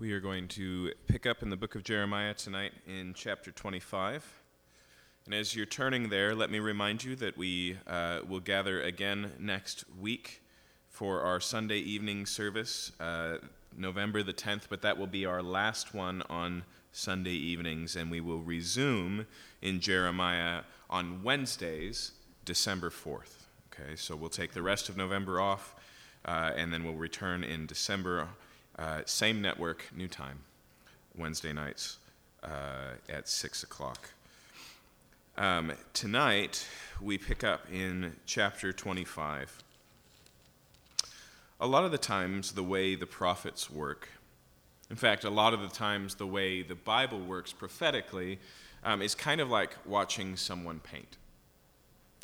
We are going to pick up in the book of Jeremiah tonight in chapter 25. And as you're turning there, let me remind you that we uh, will gather again next week for our Sunday evening service, uh, November the 10th, but that will be our last one on Sunday evenings, and we will resume in Jeremiah on Wednesdays, December 4th. Okay, so we'll take the rest of November off, uh, and then we'll return in December uh, same network, new time, Wednesday nights uh, at 6 o'clock. Um, tonight, we pick up in chapter 25. A lot of the times, the way the prophets work, in fact, a lot of the times, the way the Bible works prophetically, um, is kind of like watching someone paint.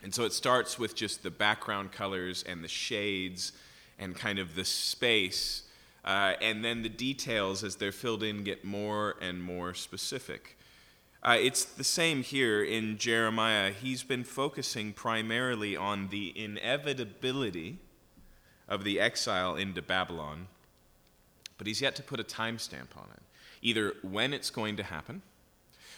And so it starts with just the background colors and the shades and kind of the space uh, and then the details, as they're filled in, get more and more specific. Uh, it's the same here in Jeremiah. He's been focusing primarily on the inevitability of the exile into Babylon, but he's yet to put a timestamp on it, either when it's going to happen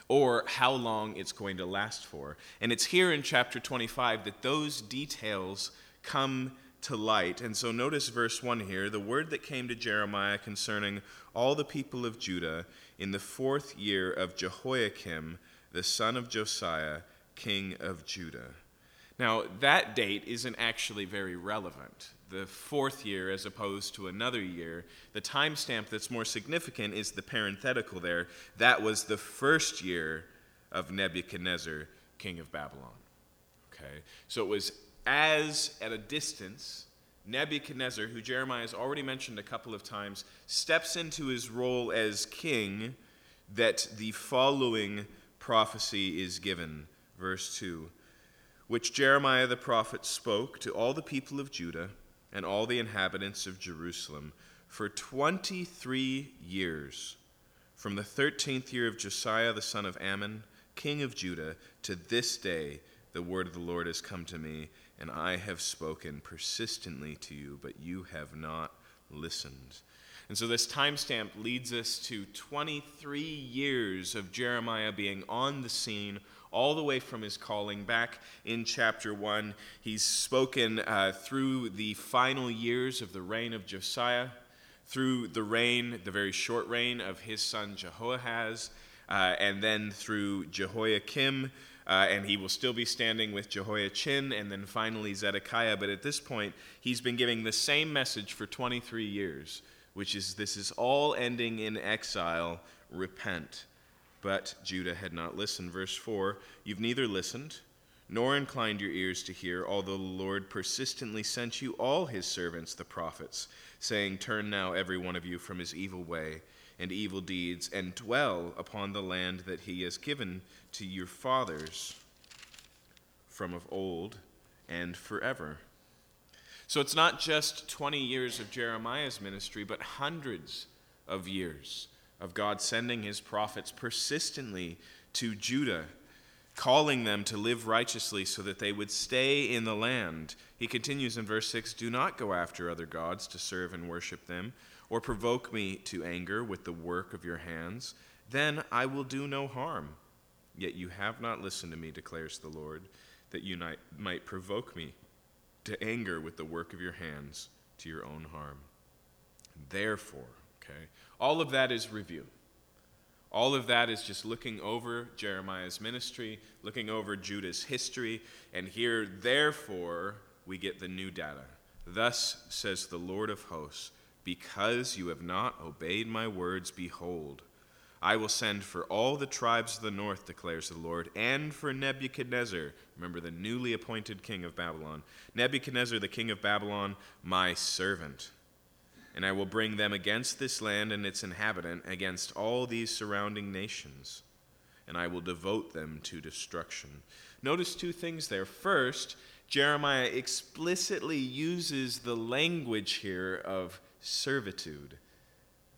or how long it's going to last for. And it's here in chapter 25 that those details come to light. And so notice verse 1 here the word that came to Jeremiah concerning all the people of Judah in the fourth year of Jehoiakim, the son of Josiah, king of Judah. Now, that date isn't actually very relevant. The fourth year, as opposed to another year, the timestamp that's more significant is the parenthetical there. That was the first year of Nebuchadnezzar, king of Babylon. Okay? So it was as at a distance, Nebuchadnezzar, who Jeremiah has already mentioned a couple of times, steps into his role as king, that the following prophecy is given. Verse 2 Which Jeremiah the prophet spoke to all the people of Judah and all the inhabitants of Jerusalem for 23 years, from the 13th year of Josiah the son of Amon, king of Judah, to this day, the word of the Lord has come to me and I have spoken persistently to you, but you have not listened. And so this timestamp leads us to 23 years of Jeremiah being on the scene, all the way from his calling. Back in chapter 1, he's spoken uh, through the final years of the reign of Josiah, through the reign, the very short reign of his son Jehoahaz, uh, and then through Jehoiakim uh, and he will still be standing with Jehoiachin and then finally Zedekiah. But at this point, he's been giving the same message for 23 years, which is this is all ending in exile. Repent. But Judah had not listened. Verse 4 You've neither listened nor inclined your ears to hear, although the Lord persistently sent you all his servants, the prophets, saying, Turn now every one of you from his evil way and evil deeds, and dwell upon the land that he has given to your fathers from of old and forever. So it's not just 20 years of Jeremiah's ministry, but hundreds of years of God sending his prophets persistently to Judah, calling them to live righteously so that they would stay in the land. He continues in verse 6 Do not go after other gods to serve and worship them or provoke me to anger with the work of your hands, then I will do no harm. Yet you have not listened to me, declares the Lord, that you might provoke me to anger with the work of your hands to your own harm. Therefore, okay, all of that is review. All of that is just looking over Jeremiah's ministry, looking over Judah's history, and here, therefore, we get the new data. Thus says the Lord of hosts because you have not obeyed my words, behold, I will send for all the tribes of the north, declares the Lord, and for Nebuchadnezzar, remember the newly appointed king of Babylon, Nebuchadnezzar, the king of Babylon, my servant. And I will bring them against this land and its inhabitant, against all these surrounding nations, and I will devote them to destruction. Notice two things there. First, Jeremiah explicitly uses the language here of servitude.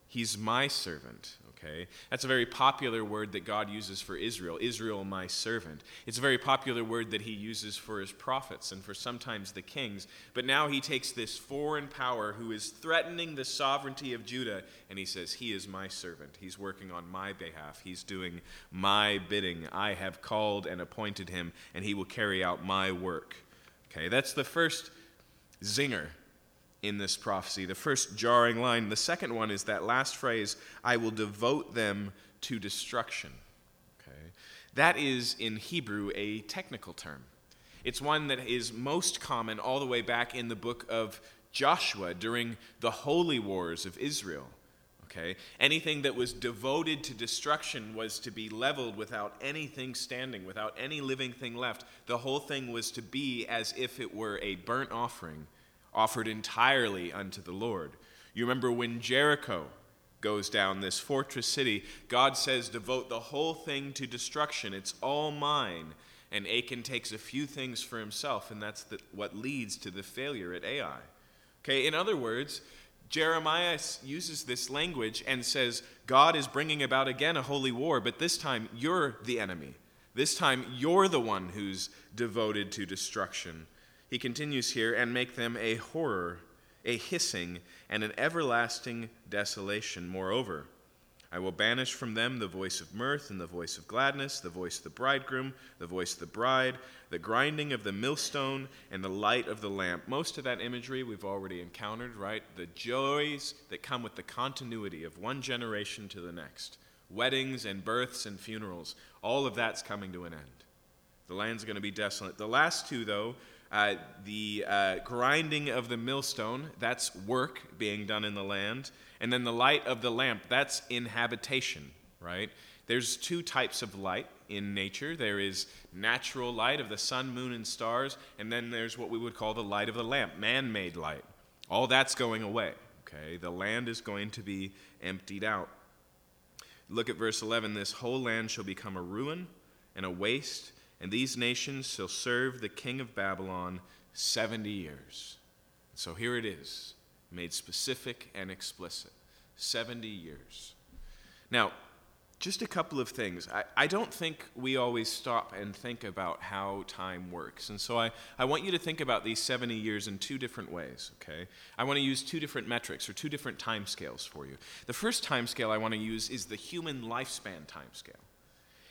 He's my servant, Okay? That's a very popular word that God uses for Israel Israel, my servant. It's a very popular word that he uses for his prophets and for sometimes the kings. But now he takes this foreign power who is threatening the sovereignty of Judah and he says, He is my servant. He's working on my behalf. He's doing my bidding. I have called and appointed him, and he will carry out my work. Okay? That's the first zinger in this prophecy. The first jarring line. The second one is that last phrase, I will devote them to destruction. Okay? That is, in Hebrew, a technical term. It's one that is most common all the way back in the book of Joshua during the holy wars of Israel. Okay? Anything that was devoted to destruction was to be leveled without anything standing, without any living thing left. The whole thing was to be as if it were a burnt offering offered entirely unto the Lord. You remember when Jericho goes down, this fortress city, God says, Devote the whole thing to destruction. It's all mine. And Achan takes a few things for himself, and that's the, what leads to the failure at Ai. Okay, in other words, Jeremiah uses this language and says, God is bringing about again a holy war, but this time you're the enemy. This time you're the one who's devoted to destruction. He continues here, and make them a horror, a hissing, and an everlasting desolation. Moreover, I will banish from them the voice of mirth and the voice of gladness, the voice of the bridegroom, the voice of the bride, the grinding of the millstone, and the light of the lamp. Most of that imagery we've already encountered, right? The joys that come with the continuity of one generation to the next. Weddings and births and funerals, all of that's coming to an end. The land's going to be desolate. The last two, though, uh, the uh, grinding of the millstone, that's work being done in the land. And then the light of the lamp, that's inhabitation, right? There's two types of light in nature there is natural light of the sun, moon, and stars, and then there's what we would call the light of the lamp, man made light. All that's going away, okay? The land is going to be emptied out. Look at verse 11 this whole land shall become a ruin and a waste and these nations shall serve the king of Babylon 70 years. So here it is, made specific and explicit 70 years. Now, just a couple of things. I, I don't think we always stop and think about how time works. And so I, I want you to think about these 70 years in two different ways, okay? I want to use two different metrics or two different time scales for you. The first time scale I want to use is the human lifespan time scale.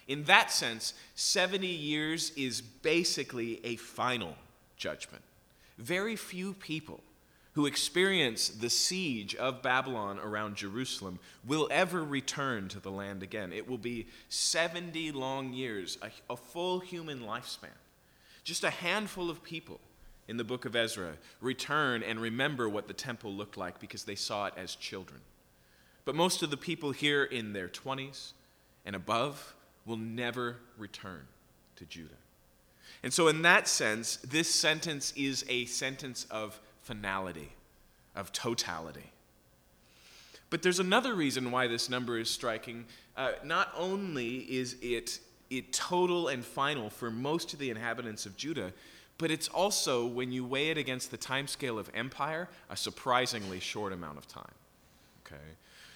In that sense, 70 years is basically a final judgment. Very few people who experience the siege of Babylon around Jerusalem will ever return to the land again. It will be 70 long years, a, a, full human lifespan. Just a handful of people in the book of Ezra return and remember what the temple looked like because they saw it as children. But most of the people here in their 20s and above will never return to Judah. And so, in that sense, this sentence is a sentence of finality, of totality. But there's another reason why this number is striking. Uh, not only is it, it total and final for most of the inhabitants of Judah, but it's also, when you weigh it against the timescale of empire, a surprisingly short amount of time. Okay?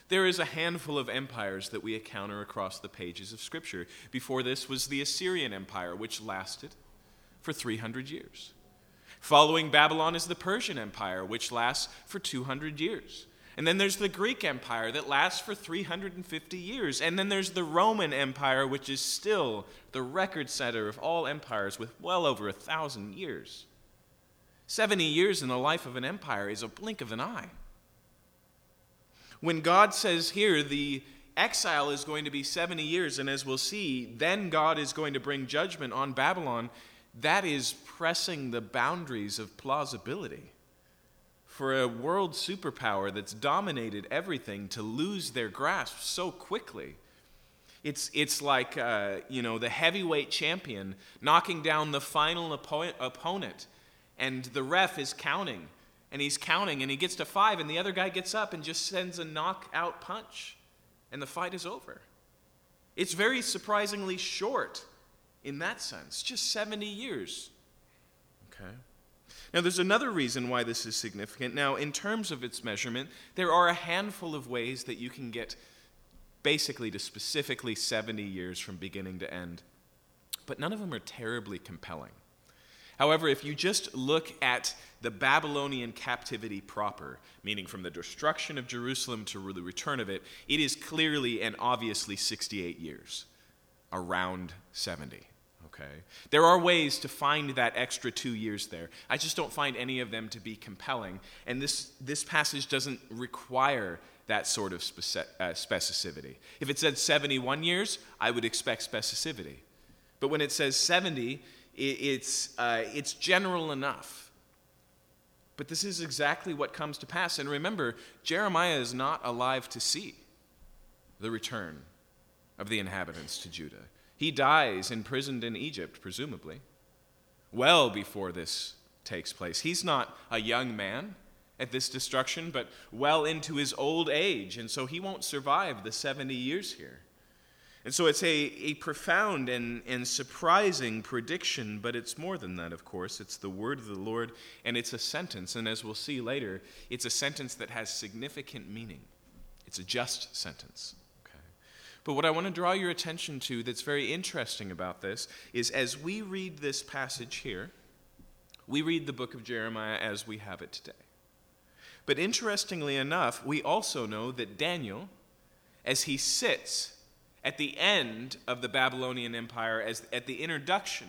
There is a handful of empires that we encounter across the pages of Scripture. Before this was the Assyrian Empire, which lasted for 300 years. Following Babylon is the Persian Empire, which lasts for 200 years. And then there's the Greek Empire that lasts for 350 years. And then there's the Roman Empire, which is still the record setter of all empires with well over a thousand years. 70 years in the life of an empire is a blink of an eye. When God says here the exile is going to be 70 years, and as we'll see, then God is going to bring judgment on Babylon, that is pressing the boundaries of plausibility. For a world superpower that's dominated everything to lose their grasp so quickly. It's, it's like, uh, you know, the heavyweight champion knocking down the final oppo- opponent, and the ref is counting and he's counting and he gets to five and the other guy gets up and just sends a knockout punch and the fight is over it's very surprisingly short in that sense just 70 years okay now there's another reason why this is significant now in terms of its measurement there are a handful of ways that you can get basically to specifically 70 years from beginning to end. But none of them are terribly compelling. However, if you just look at the Babylonian captivity proper, meaning from the destruction of Jerusalem to the return of it, it is clearly and obviously 68 years, around 70. Okay? There are ways to find that extra two years there. I just don't find any of them to be compelling. And this, this passage doesn't require that sort of uh, specificity. If it said 71 years, I would expect specificity. But when it says 70, it, it's, uh, it's general enough. But this is exactly what comes to pass. And remember, Jeremiah is not alive to see the return of the inhabitants to Judah. He dies imprisoned in Egypt, presumably, well before this takes place. He's not a young man at this destruction, but well into his old age, and so he won't survive the 70 years here. And so it's a, a profound and, and surprising prediction, but it's more than that, of course. It's the word of the Lord, and it's a sentence. And as we'll see later, it's a sentence that has significant meaning. It's a just sentence. Okay? But what I want to draw your attention to that's very interesting about this is as we read this passage here, we read the book of Jeremiah as we have it today. But interestingly enough, we also know that Daniel, as he sits at the end of the Babylonian Empire, as at the introduction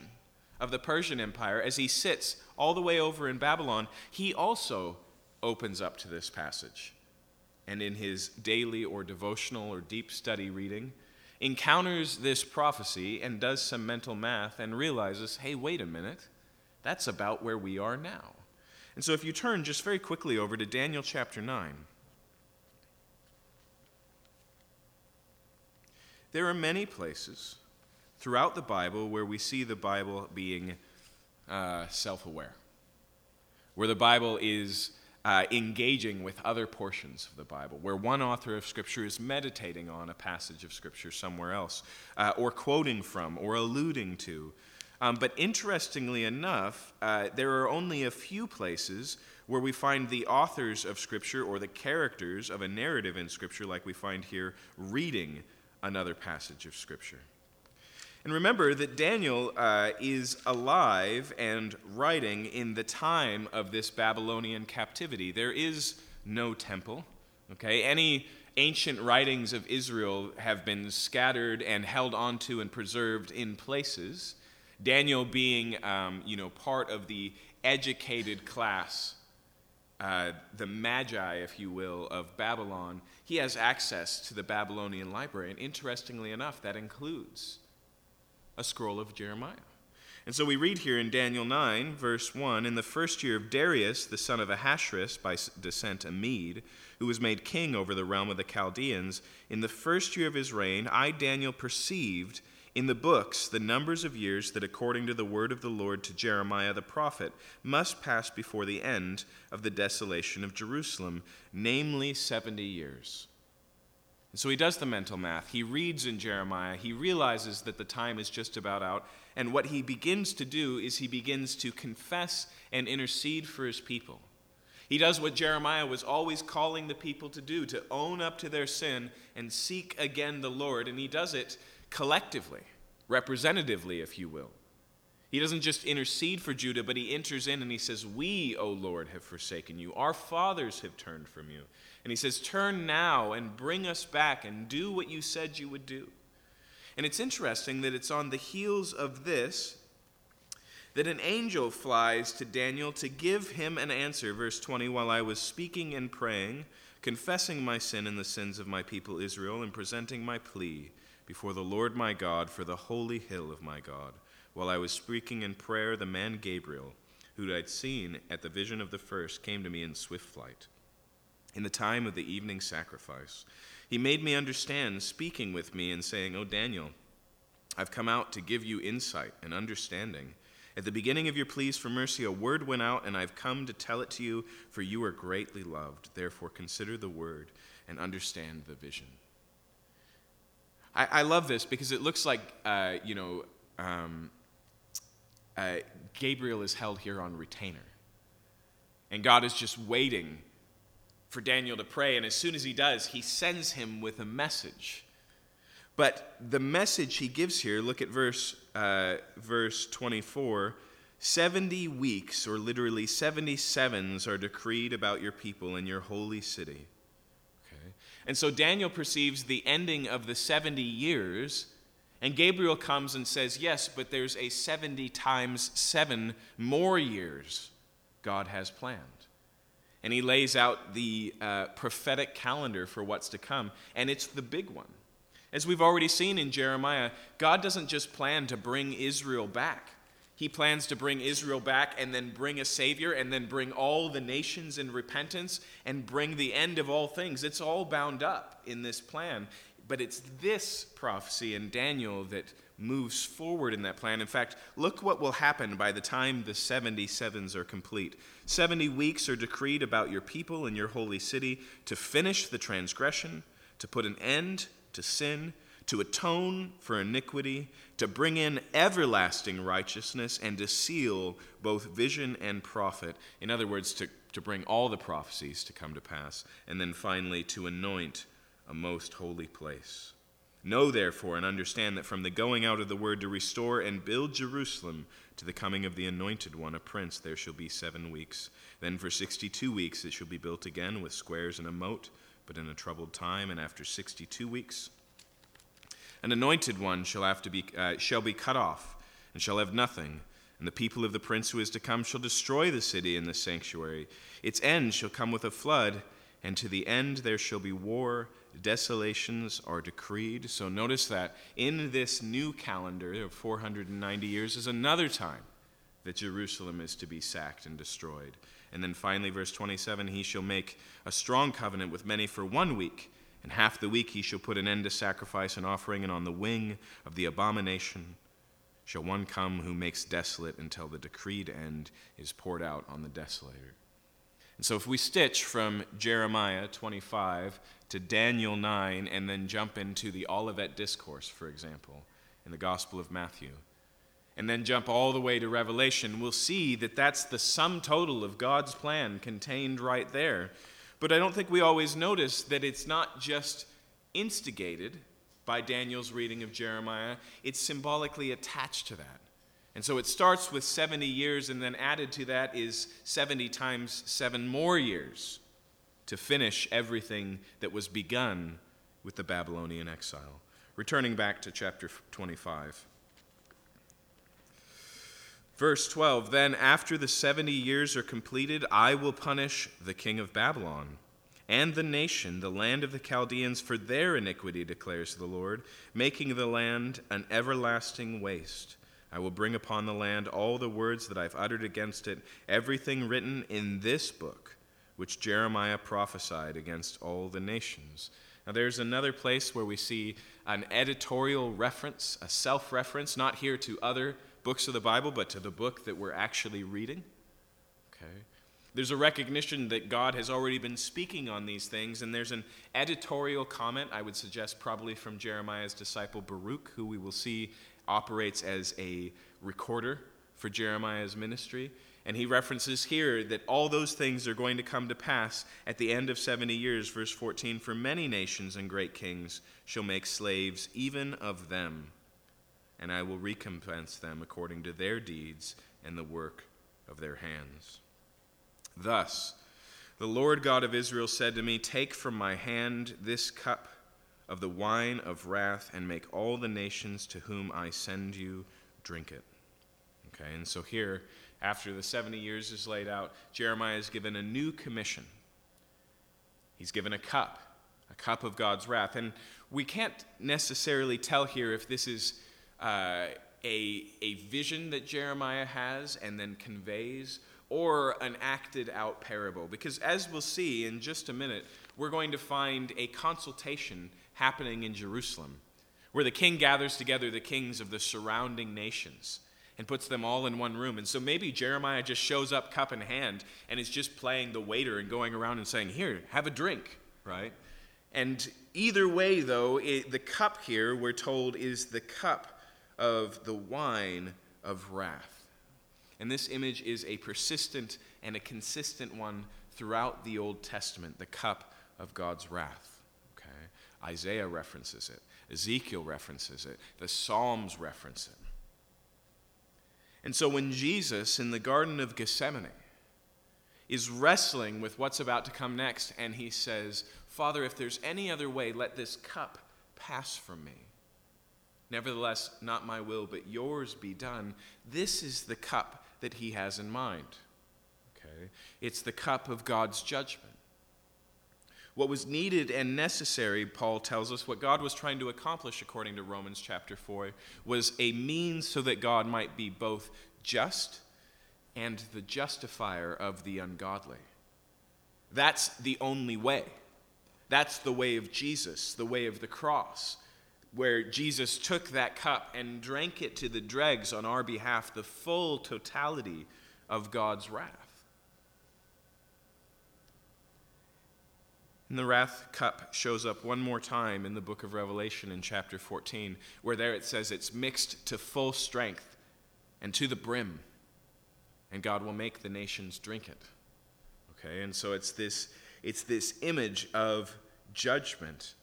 of the Persian Empire, as he sits all the way over in Babylon, he also opens up to this passage and in his daily or devotional or deep study reading, encounters this prophecy and does some mental math and realizes, hey, wait a minute, that's about where we are now. And so if you turn just very quickly over to Daniel chapter 9, there are many places throughout the Bible where we see the Bible being uh, self aware, where the Bible is uh, engaging with other portions of the Bible, where one author of Scripture is meditating on a passage of Scripture somewhere else, uh, or quoting from, or alluding to. Um, but interestingly enough, uh, there are only a few places where we find the authors of Scripture or the characters of a narrative in Scripture, like we find here, reading another passage of Scripture. And remember that Daniel uh, is alive and writing in the time of this Babylonian captivity. There is no temple. Okay? Any ancient writings of Israel have been scattered and held onto and preserved in places. Daniel being, um, you know, part of the educated class, uh, the magi, if you will, of Babylon, he has access to the Babylonian library. And interestingly enough, that includes a scroll of Jeremiah. And so we read here in Daniel 9, verse 1 In the first year of Darius, the son of Ahasuerus, by descent a Mede, who was made king over the realm of the Chaldeans, in the first year of his reign, I, Daniel, perceived in the books the numbers of years that, according to the word of the Lord to Jeremiah the prophet, must pass before the end of the desolation of Jerusalem, namely 70 years. And so he does the mental math. He reads in Jeremiah. He realizes that the time is just about out. And what he begins to do is he begins to confess and intercede for his people. He does what Jeremiah was always calling the people to do to own up to their sin and seek again the Lord. And he does it collectively, representatively, if you will. He doesn't just intercede for Judah, but he enters in and he says, We, O Lord, have forsaken you. Our fathers have turned from you. And he says, Turn now and bring us back and do what you said you would do. And it's interesting that it's on the heels of this that an angel flies to Daniel to give him an answer. Verse 20 While I was speaking and praying, confessing my sin and the sins of my people Israel, and presenting my plea before the Lord my God for the holy hill of my God while I was speaking in prayer, the man Gabriel, who I'd seen at the vision of the first, came to me in swift flight. In the time of the evening sacrifice, he made me understand, speaking with me and saying, O Daniel, I've come out to give you insight and understanding. At the beginning of your pleas for mercy, a word went out, and I've come to tell it to you, for you are greatly loved. Therefore, consider the word and understand the vision. I, I love this because it looks like, uh, you know, um, uh, Gabriel is held here on retainer. And God is just waiting for Daniel to pray. And as soon as he does, he sends him with a message But the message he gives here, look at verse, uh, verse 24 70 weeks, or literally 77s, are decreed about your people in your holy city. And so Daniel perceives the ending of the 70 years, and Gabriel comes and says, Yes, but there's a 70 times 7 more years God has planned. And he lays out the uh, prophetic calendar for what's to come, and it's the big one. As we've already seen in Jeremiah, God doesn't just plan to bring Israel back. He plans to bring Israel back and then bring a Savior and then bring all the nations in repentance and bring the end of all things. It's all bound up in this plan. But it's this prophecy in Daniel that moves forward in that plan. In fact, look what will happen by the time the 77s are complete. 70 weeks are decreed about your people and your holy city to finish the transgression, to put an end to sin, to atone for iniquity, to bring in everlasting righteousness, and to seal both vision and prophet. In other words, to, to bring all the prophecies to come to pass. And then finally, to anoint a most holy place. Know therefore and understand that from the going out of the word to restore and build Jerusalem to the coming of the anointed one, a prince, there shall be seven weeks. Then for sixty two weeks it shall be built again with squares and a moat, but in a troubled time, and after sixty two weeks an anointed one shall, have to be, uh, shall be cut off and shall have nothing. And the people of the prince who is to come shall destroy the city and the sanctuary. Its end shall come with a flood, and to the end there shall be war. Desolations are decreed. So notice that in this new calendar of 490 years is another time that Jerusalem is to be sacked and destroyed. And then finally, verse 27 He shall make a strong covenant with many for one week and half the week he shall put an end to sacrifice and offering, and on the wing of the abomination shall one come who makes desolate until the decreed end is poured out on the desolator. And so, if we stitch from Jeremiah 25 to Daniel 9 and then jump into the Olivet Discourse, for example, in the Gospel of Matthew, and then jump all the way to Revelation, we'll see that that's the sum total of God's plan contained right there. But I don't think we always notice that it's not just instigated by Daniel's reading of Jeremiah, it's symbolically attached to that. And so it starts with 70 years, and then added to that is 70 times seven more years to finish everything that was begun with the Babylonian exile. Returning back to chapter 25. Verse 12 Then, after the 70 years are completed, I will punish the king of Babylon and the nation, the land of the Chaldeans, for their iniquity, declares the Lord, making the land an everlasting waste. I will bring upon the land all the words that I've uttered against it, everything written in this book, which Jeremiah prophesied against all the nations. Now, there's another place where we see an editorial reference, a self reference, not here to other books of the Bible, but to the book that we're actually reading. Okay? There's a recognition that God has already been speaking on these things, and there's an editorial comment, I would suggest, probably from Jeremiah's disciple Baruch, who we will see operates as a recorder for Jeremiah's ministry. And he references here that all those things are going to come to pass at the end of 70 years. Verse 14 For many nations and great kings shall make slaves even of them and I will recompense them according to their deeds and the work of their hands. Thus, the Lord God of Israel said to me, Take from my hand this cup of the wine of wrath, and make all the nations to whom I send you drink it. Okay, and so here, after the 70 years is laid out, Jeremiah is given a new commission. He's given a cup, a cup of God's wrath. And we can't necessarily tell here if this is uh, a, a vision that Jeremiah has and then conveys, or an acted out parable. Because as we'll see in just a minute, we're going to find a consultation happening in Jerusalem where the king gathers together the kings of the surrounding nations and puts them all in one room. And so maybe Jeremiah just shows up cup in hand and is just playing the waiter and going around and saying, Here, have a drink, right? And either way, though, it, the cup here, we're told, is the cup of the wine of wrath. And this image is a persistent and a consistent one throughout the Old Testament, the cup of God's wrath. Okay? Isaiah references it, Ezekiel references it, the Psalms reference it. And so when Jesus in the Garden of Gethsemane is wrestling with what's about to come next, and he says, Father, if there's any other way, let this cup pass from me. Nevertheless, not my will, but yours be done. This is the cup that he has in mind. Okay? It's the cup of God's judgment. What was needed and necessary, Paul tells us, what God was trying to accomplish, according to Romans chapter 4, was a means so that God might be both just and the justifier of the ungodly. That's the only way. That's the way of Jesus, the way of the cross, where Jesus took that cup and drank it to the dregs on our behalf, the full totality of God's wrath. And the wrath cup shows up one more time in the book of Revelation in chapter 14, where there it says it's mixed to full strength and to the brim, and God will make the nations drink it. Okay, and so it's this, it's this image of judgment.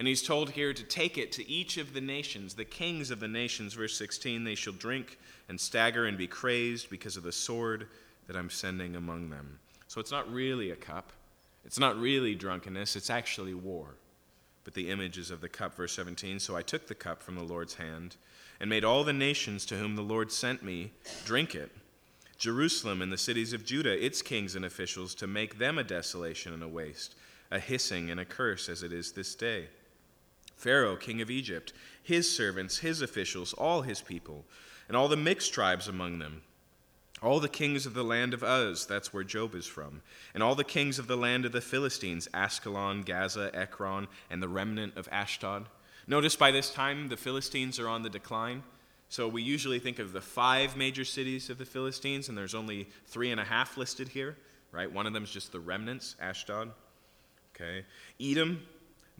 And he's told here to take it to each of the nations, the kings of the nations, verse 16, they shall drink and stagger and be crazed because of the sword that I'm sending among them. So it's not really a cup. It's not really drunkenness, it's actually war. But the image is of the cup, verse 17. So I took the cup from the Lord's hand and made all the nations to whom the Lord sent me drink it. Jerusalem and the cities of Judah, its kings and officials, to make them a desolation and a waste, a hissing and a curse as it is this day. Pharaoh, king of Egypt, his servants, his officials, all his people, and all the mixed tribes among them all the kings of the land of Uz, that's where Job is from, and all the kings of the land of the Philistines, Askelon, Gaza, Ekron, and the remnant of Ashdod. Notice by this time the Philistines are on the decline. So we usually think of the five major cities of the Philistines, and there's only three and a half listed here, right? One of them is just the remnants, Ashdod. Okay. Edom,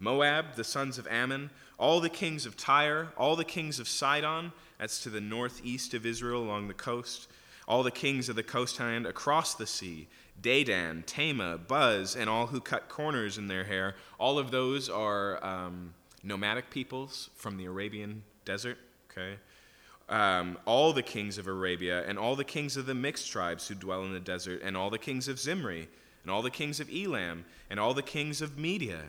Moab, the sons of Ammon, all the kings of Tyre, all the kings of Sidon, that's to the northeast of Israel along the coast all the kings of the coastland across the sea, Dedan, Tema, Buz, and all who cut corners in their hair. All of those are um, nomadic peoples from the Arabian desert, okay? Um, all the kings of Arabia, and all the kings of the mixed tribes who dwell in the desert, and all the kings of Zimri, and all the kings of Elam, and all the kings of Media.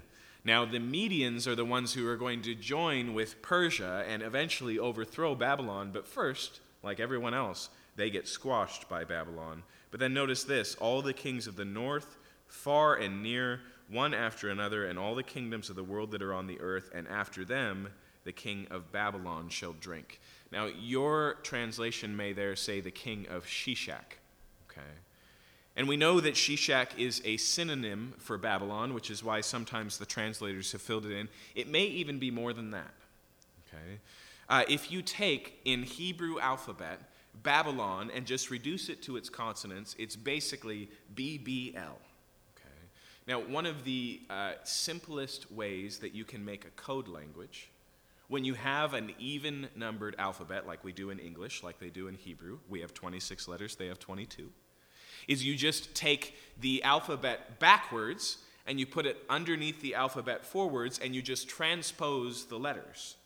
Now, the Medians are the ones who are going to join with Persia and eventually overthrow Babylon, but first, like everyone else, they get squashed by Babylon. But then notice this all the kings of the north, far and near, one after another, and all the kingdoms of the world that are on the earth, and after them the king of Babylon shall drink. Now, your translation may there say the king of Sheshach, Okay? And we know that Sheshach is a synonym for Babylon, which is why sometimes the translators have filled it in. It may even be more than that. Okay? Uh, if you take in Hebrew alphabet Babylon and just reduce it to its consonants, it's basically BBL. Okay? Now, one of the uh, simplest ways that you can make a code language, when you have an even numbered alphabet, like we do in English, like they do in Hebrew, we have 26 letters, they have 22, is you just take the alphabet backwards and you put it underneath the alphabet forwards and you just transpose the letters.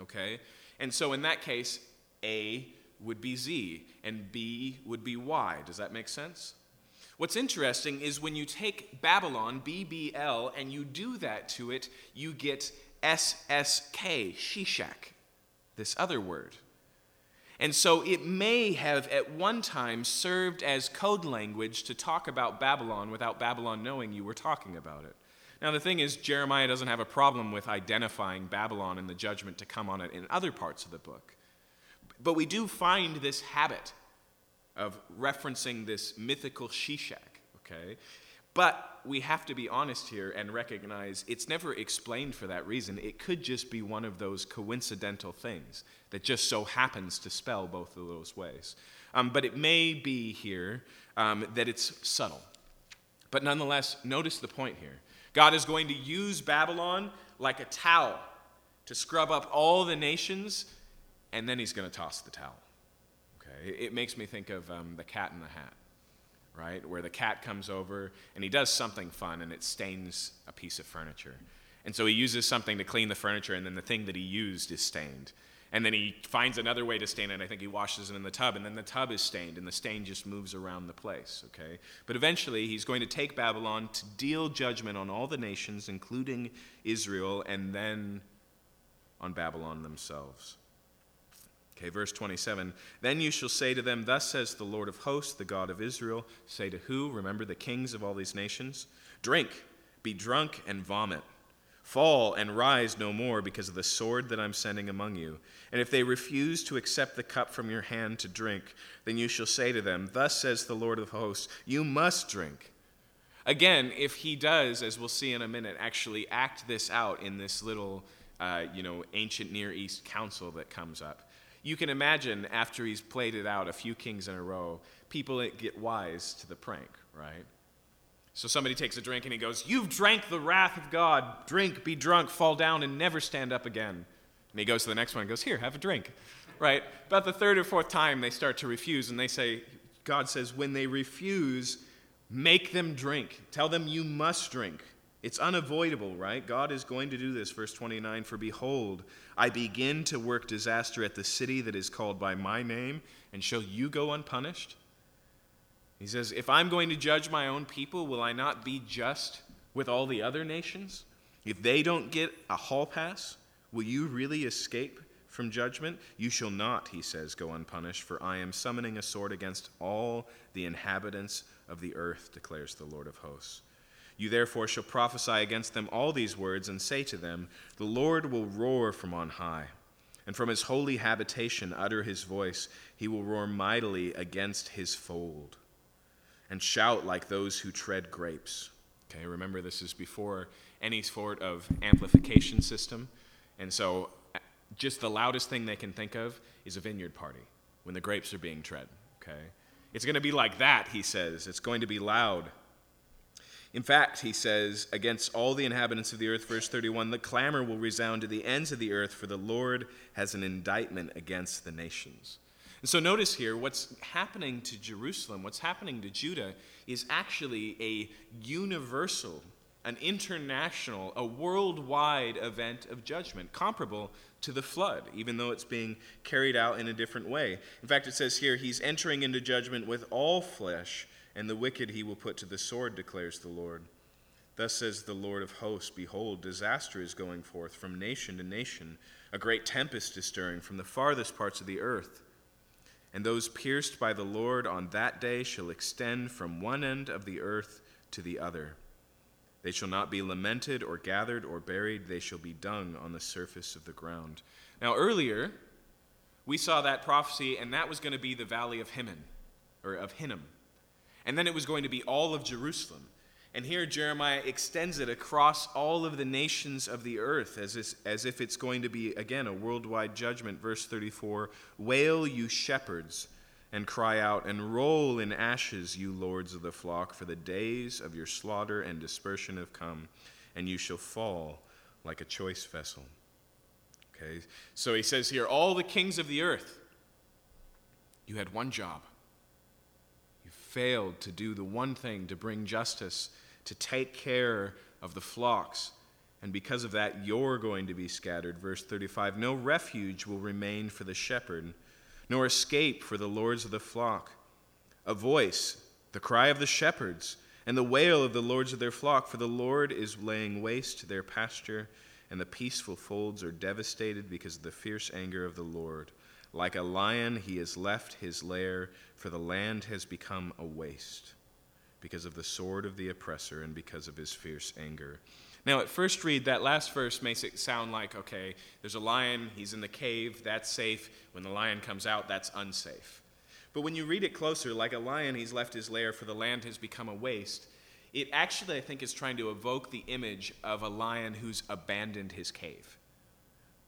Okay? And so in that case, A would be Z, and B would be Y. Does that make sense? What's interesting is when you take Babylon, BBL, and you do that to it, you get SSK, Sheshach, this other word. And so it may have at one time served as code language to talk about Babylon without Babylon knowing you were talking about it. Now, the thing is, Jeremiah doesn't have a problem with identifying Babylon and the judgment to come on it in other parts of the book. But we do find this habit of referencing this mythical Sheshach, okay? But we have to be honest here and recognize it's never explained for that reason. It could just be one of those coincidental things that just so happens to spell both of those ways. Um, but it may be here um, that it's subtle. But nonetheless, notice the point here. God is going to use Babylon like a towel to scrub up all the nations and then he's going to toss the towel. Okay? It, makes me think of um, the cat in the hat, right? Where the cat comes over and he does something fun and it stains a piece of furniture. And so he uses something to clean the furniture, and then the thing that he used is stained. And then he finds another way to stain it. I think he washes it in the tub, and then the tub is stained, and the stain just moves around the place, okay? But eventually, he's going to take Babylon to deal judgment on all the nations, including Israel, and then on Babylon themselves. Okay, verse 27. Then you shall say to them, Thus says the Lord of hosts, the God of Israel. Say to who? Remember the kings of all these nations? Drink, be drunk, and vomit. Fall and rise no more because of the sword that I'm sending among you. And if they refuse to accept the cup from your hand to drink, then you shall say to them, Thus says the Lord of hosts, you must drink. Again, if he does, as we'll see in a minute, actually act this out in this little, uh, you know, ancient Near East council that comes up, you can imagine after he's played it out a few kings in a row, people get wise to the prank, right? So somebody takes a drink and he goes, You've drank the wrath of God. Drink, be drunk, fall down, and never stand up again. And he goes to the next one and goes, Here, have a drink. Right? About the third or fourth time, they start to refuse, and they say, God says, When they refuse, make them drink. Tell them you must drink. It's unavoidable, right? God is going to do this. Verse 29 For behold, I begin to work disaster at the city that is called by my name, and shall you go unpunished? He says, If I'm going to judge my own people, will I not be just with all the other nations? If they don't get a hall pass, will you really escape from judgment? You shall not, he says, go unpunished, for I am summoning a sword against all the inhabitants of the earth, declares the Lord of hosts. You therefore shall prophesy against them all these words, and say to them, The Lord will roar from on high, and from his holy habitation utter his voice. He will roar mightily against his fold and shout like those who tread grapes. Okay, remember this is before any sort of amplification system. And so uh, just the loudest thing they can think of is a vineyard party when the grapes are being tread. Okay? It's going to be like that, he says. It's going to be loud. In fact, he says, against all the inhabitants of the earth, verse 31, the clamor will resound to the ends of the earth, for the Lord has an indictment against the nations. And so notice here what's happening to Jerusalem, what's happening to Judah, is actually a universal, an international, a worldwide event of judgment, comparable to the flood, even though it's being carried out in a different way. In fact, it says here, He's entering into judgment with all flesh, and the wicked He will put to the sword, declares the Lord. Thus says the Lord of hosts Behold, disaster is going forth from nation to nation. A great tempest is stirring from the farthest parts of the earth and those pierced by the Lord on that day shall extend from one end of the earth to the other. They shall not be lamented or gathered or buried, they shall be dung on the surface of the ground. Now, earlier, we saw that prophecy, and that was going to be the valley of Hinnom, or of Hinnom. And then it was going to be all of Jerusalem. And here Jeremiah extends it across all of the nations of the earth as, if, as if it's going to be, again, a worldwide judgment. Verse 34 Wail, you shepherds, and cry out, and roll in ashes, you lords of the flock, for the days of your slaughter and dispersion have come, and you shall fall like a choice vessel. Okay, so he says here, all the kings of the earth, you had one job. You failed to do the one thing to bring justice to take care of the flocks. And because of that, you're going to be scattered. Verse 35 No refuge will remain for the shepherd, nor escape for the lords of the flock. A voice, the cry of the shepherds, and the wail of the lords of their flock, for the Lord is laying waste their pasture, and the peaceful folds are devastated because of the fierce anger of the Lord. Like a lion, he has left his lair, for the land has become a waste because of the sword of the oppressor and because of his fierce anger. Now, at first read, that last verse makes it sound like, okay, there's a lion, he's in the cave, that's safe. When the lion comes out, that's unsafe. But when you read it closer, like a lion, he's left his lair, for the land has become a waste. It actually, I think, is trying to evoke the image of a lion who's abandoned his cave.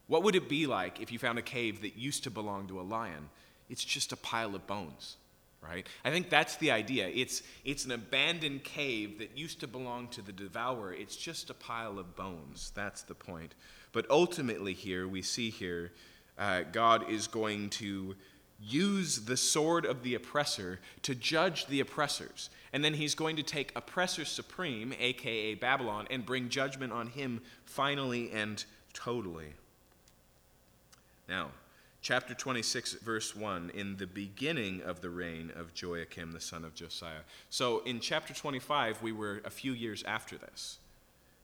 What would it be like if you found a cave that used to belong to a lion? It's just a pile of bones right? I think that's the idea. It's, it's an abandoned cave that used to belong to the devourer. It's just a pile of bones. That's the point. But ultimately, here, we see here, uh, God is going to use the sword of the oppressor to judge the oppressors. And then he's going to take oppressor supreme, aka Babylon, and bring judgment on him finally and totally. Now, chapter 26, verse 1, in the beginning of the reign of Jehoiakim, the son of Josiah. So in chapter 25, we were a few years after this.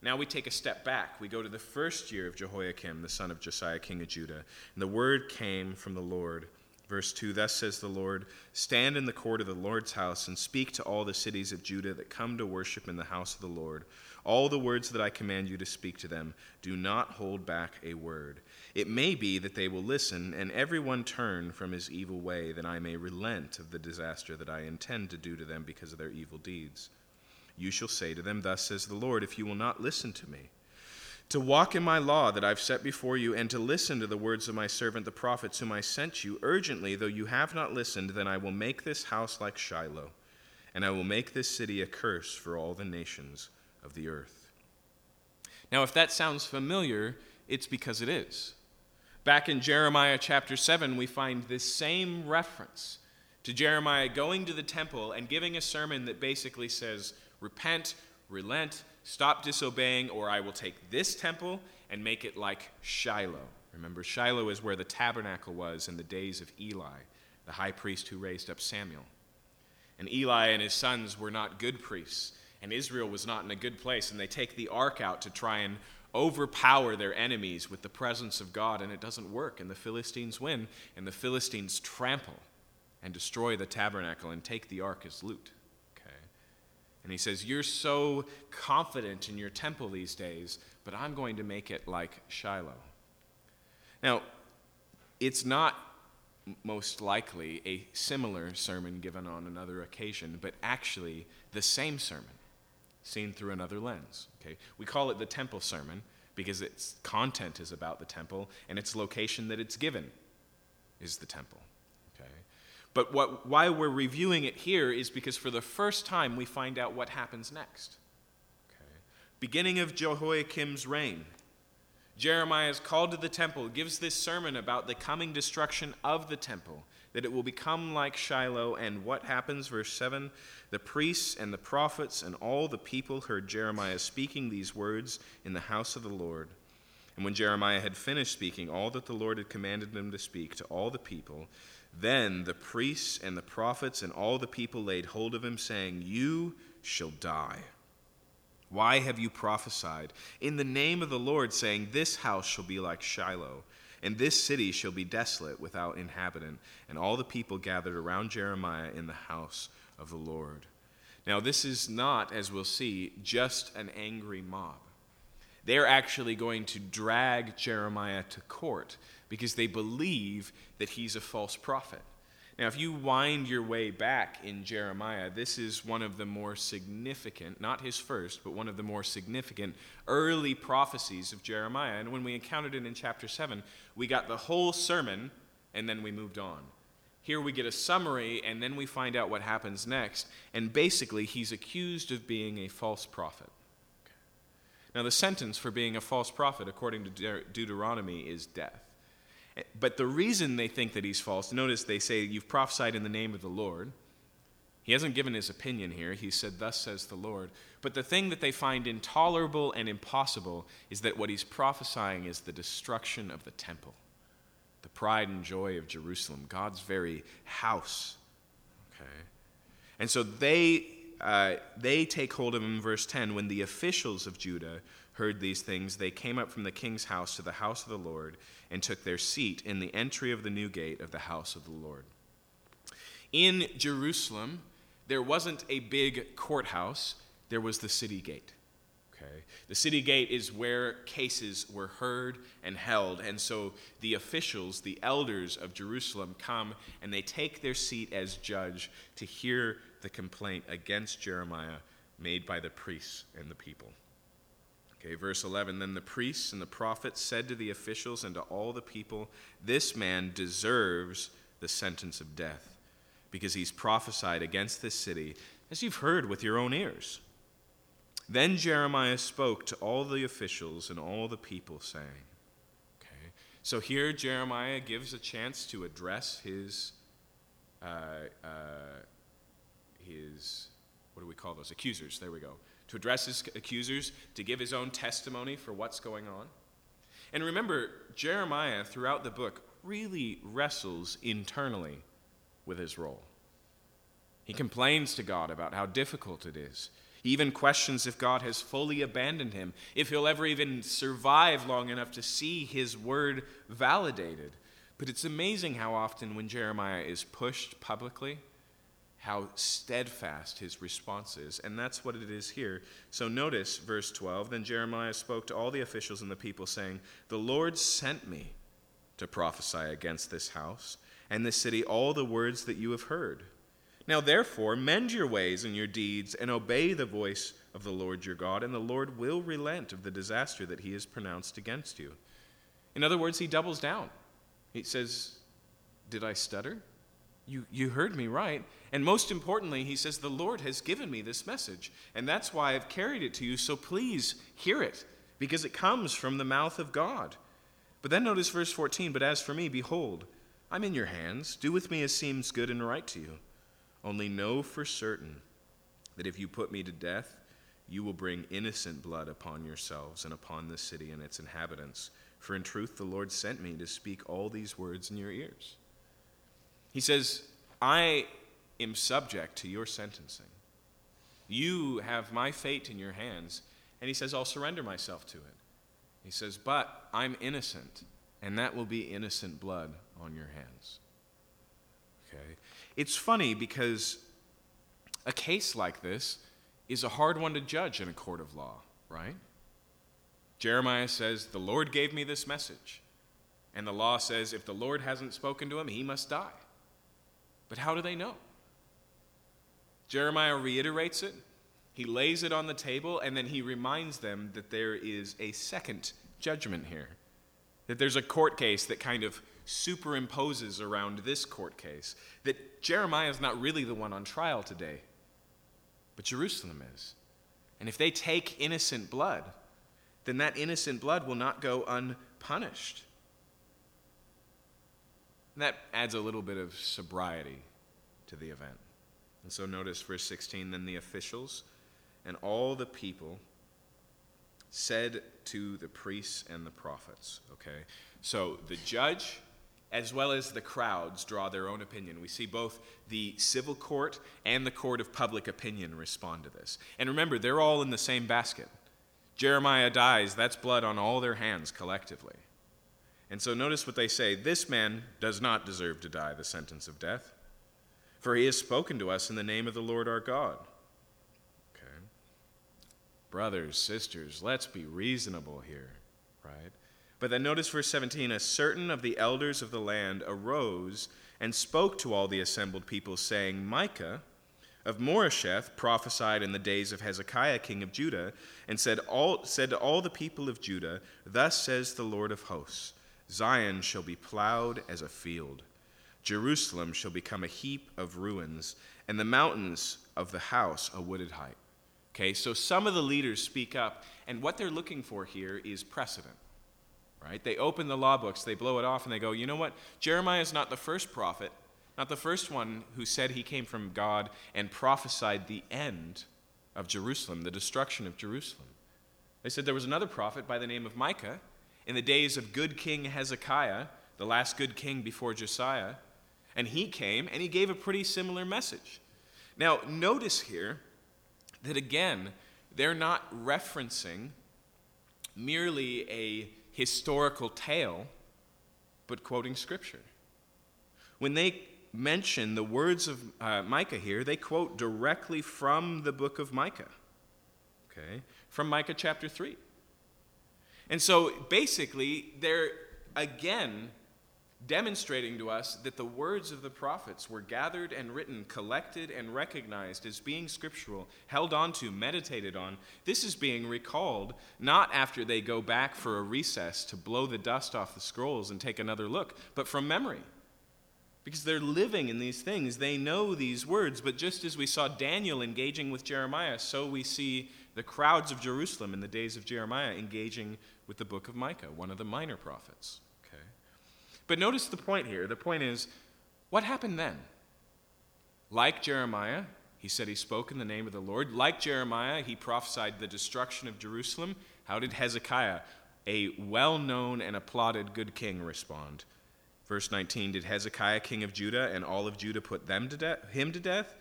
Now we take a step back. We go to the first year of Jehoiakim, the son of Josiah, king of Judah. And the word came from the Lord. Verse 2 Thus says the Lord Stand in the court of the Lord's house and speak to all the cities of Judah that come to worship in the house of the Lord. All the words that I command you to speak to them, do not hold back a word. It may be that they will listen, and everyone turn from his evil way, that I may relent of the disaster that I intend to do to them because of their evil deeds. You shall say to them, Thus says the Lord, if you will not listen to me, to walk in my law that I've set before you, and to listen to the words of my servant the prophets, whom I sent you urgently, though you have not listened, then I will make this house like Shiloh, and I will make this city a curse for all the nations of the earth. Now, if that sounds familiar, it's because it is. Back in Jeremiah chapter 7, we find this same reference to Jeremiah going to the temple and giving a sermon that basically says, Repent, relent, stop disobeying, or I will take this temple and make it like Shiloh. Remember, Shiloh is where the tabernacle was in the days of Eli, the high priest who raised up Samuel. And Eli and his sons were not good priests, and Israel was not in a good place, and they take the ark out to try and overpower their enemies with the presence of God, and it doesn't work, and the Philistines win, and the Philistines trample and destroy the tabernacle and take the ark as loot. Okay? And he says, You're so confident in your temple these days, but I'm going to make it like Shiloh. Now, it's not most likely a similar sermon given on another occasion, but actually the same sermon seen through another lens. Okay? We call it the temple sermon because its content is about the temple and its location that it's given is the temple. Okay? But what, why we're reviewing it here is because for the first time we find out what happens next. Okay. Beginning of Jehoiakim's reign, Jeremiah is called to the temple, gives this sermon about the coming destruction of the temple, that it will become like Shiloh. And what happens? Verse 7 The priests and the prophets and all the people heard Jeremiah speaking these words in the house of the Lord. And when Jeremiah had finished speaking all that the Lord had commanded him to speak to all the people, then the priests and the prophets and all the people laid hold of him, saying, You shall die. Why have you prophesied in the name of the Lord, saying, This house shall be like Shiloh, and this city shall be desolate without inhabitant? And all the people gathered around Jeremiah in the house of the Lord. Now, this is not, as we'll see, just an angry mob. They're actually going to drag Jeremiah to court because they believe that he's a false prophet. Now, if you wind your way back in Jeremiah, this is one of the more significant, not his first, but one of the more significant early prophecies of Jeremiah. And when we encountered it in chapter 7, we got the whole sermon and then we moved on. Here we get a summary and then we find out what happens next. And basically, he's accused of being a false prophet. Now, the sentence for being a false prophet, according to De- Deuteronomy, is death. But the reason they think that he's false, notice they say, You've prophesied in the name of the Lord. He hasn't given his opinion here. He said, Thus says the Lord. But the thing that they find intolerable and impossible is that what he's prophesying is the destruction of the temple, the pride and joy of Jerusalem, God's very house. Okay? And so they, uh, they take hold of him in verse 10 when the officials of Judah heard these things, they came up from the king's house to the house of the Lord and took their seat in the entry of the new gate of the house of the Lord. In Jerusalem, there wasn't a big courthouse, there was the city gate. Okay? The city gate is where cases were heard and held. And so the officials, the elders of Jerusalem, come and they take their seat as judge to hear the complaint against Jeremiah made by the priests and the people. Okay, verse 11 Then the priests and the prophets said to the officials and to all the people, This man deserves the sentence of death, because he's prophesied against this city, as you've heard with your own ears. Then Jeremiah spoke to all the officials and all the people, saying, Okay, so here Jeremiah gives a chance to address his uh, uh, his, what do we call those? Accusers, there we go. To address his accusers, to give his own testimony for what's going on. And remember, Jeremiah, throughout the book, really wrestles internally with his role. He complains to God about how difficult it is. He even questions if God has fully abandoned him, if he'll ever even survive long enough to see his word validated. But it's amazing how often, when Jeremiah is pushed publicly, how steadfast his response is. And that's what it is here. So notice verse 12. Then Jeremiah spoke to all the officials and the people, saying, The Lord sent me to prophesy against this house and this city all the words that you have heard. Now, therefore, mend your ways and your deeds and obey the voice of the Lord your God, and the Lord will relent of the disaster that he has pronounced against you. In other words, he doubles down. He says, Did I stutter? You, you heard me right. And most importantly, he says, The Lord has given me this message, and that's why I've carried it to you, so please hear it, because it comes from the mouth of God. But then notice verse 14 But as for me, behold, I'm in your hands. Do with me as seems good and right to you. Only know for certain that if you put me to death, you will bring innocent blood upon yourselves and upon the city and its inhabitants. For in truth, the Lord sent me to speak all these words in your ears. He says, I am subject to your sentencing. You have my fate in your hands. And he says, I'll surrender myself to it. He says, But I'm innocent, and that will be innocent blood on your hands. Okay? It's funny because a case like this is a hard one to judge in a court of law, right? Jeremiah says, The Lord gave me this message. And the law says, if the Lord hasn't spoken to him, he must die. But how do they know? Jeremiah reiterates it, he lays it on the table, and then he reminds them that there is a second judgment here. That there's a court case that kind of superimposes around this court case. That Jeremiah is not really the one on trial today, but Jerusalem is. And if they take innocent blood, then that innocent blood will not go unpunished. And that adds a little bit of sobriety to the event. And so notice verse 16 then the officials and all the people said to the priests and the prophets. Okay? So the judge as well as the crowds draw their own opinion. We see both the civil court and the court of public opinion respond to this. And remember, they're all in the same basket. Jeremiah dies, that's blood on all their hands collectively. And so notice what they say this man does not deserve to die the sentence of death, for he has spoken to us in the name of the Lord our God. Okay. Brothers, sisters, let's be reasonable here, right? But then notice verse 17 a certain of the elders of the land arose and spoke to all the assembled people, saying, Micah of Moresheth prophesied in the days of Hezekiah, king of Judah, and said, all, said to all the people of Judah, Thus says the Lord of hosts Zion shall be plowed as a field, Jerusalem shall become a heap of ruins, and the mountains of the house a wooded height. Okay, so some of the leaders speak up, and what they're looking for here is precedent right? They open the law books, they blow it off, and they go, you know what? Jeremiah is not the first prophet, not the first one who said he came from God and prophesied the end of Jerusalem, the destruction of Jerusalem. They said there was another prophet by the name of Micah in the days of good King Hezekiah, the last good king before Josiah, and he came and he gave a pretty similar message. Now, notice here that again, they're not referencing merely a historical tale, but quoting scripture. When they mention the words of uh, Micah here, they quote directly from the book of Micah, okay, from Micah chapter 3. And so basically, they're again demonstrating to us that the words of the prophets were gathered and written, collected and recognized as being scriptural, held onto, meditated on. This is being recalled not after they go back for a recess to blow the dust off the scrolls and take another look, but from memory. Because they're living in these things. They know these words, but just as we saw Daniel engaging with Jeremiah, so we see the crowds of Jerusalem in the days of Jeremiah engaging with the book of Micah, one of the minor prophets. Okay? But notice the point here. The point is, what happened then? Like Jeremiah, he said he spoke in the name of the Lord. Like Jeremiah, he prophesied the destruction of Jerusalem. How did Hezekiah, a well known and applauded good king, respond? Verse 19 Did Hezekiah, king of Judah, and all of Judah put them to de- him to death?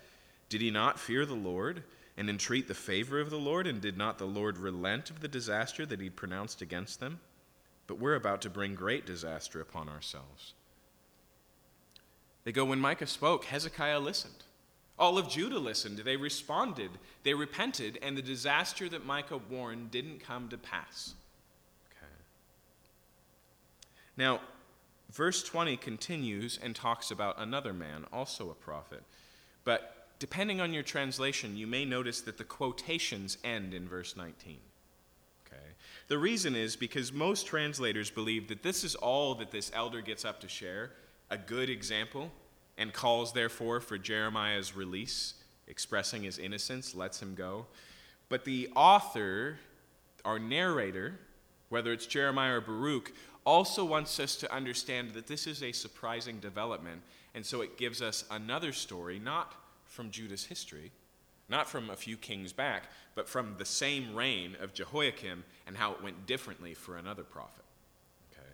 Did he not fear the Lord and entreat the favor of the Lord? And did not the Lord relent of the disaster that he'd pronounced against them? But we're about to bring great disaster upon ourselves. They go, When Micah spoke, Hezekiah listened. All of Judah listened. They responded. They repented, and the disaster that Micah warned didn't come to pass. Okay. Now, verse 20 continues and talks about another man, also a prophet. But depending on your translation, you may notice that the quotations end in verse 19. Okay. The reason is because most translators believe that this is all that this elder gets up to share a good example and calls, therefore, for Jeremiah's release, expressing his innocence, lets him go. But the author, our narrator, whether it's Jeremiah or Baruch, also wants us to understand that this is a surprising development, and so it gives us another story, not from Judah's history, not from a few kings back, but from the same reign of Jehoiakim and how it went differently for another prophet. Okay?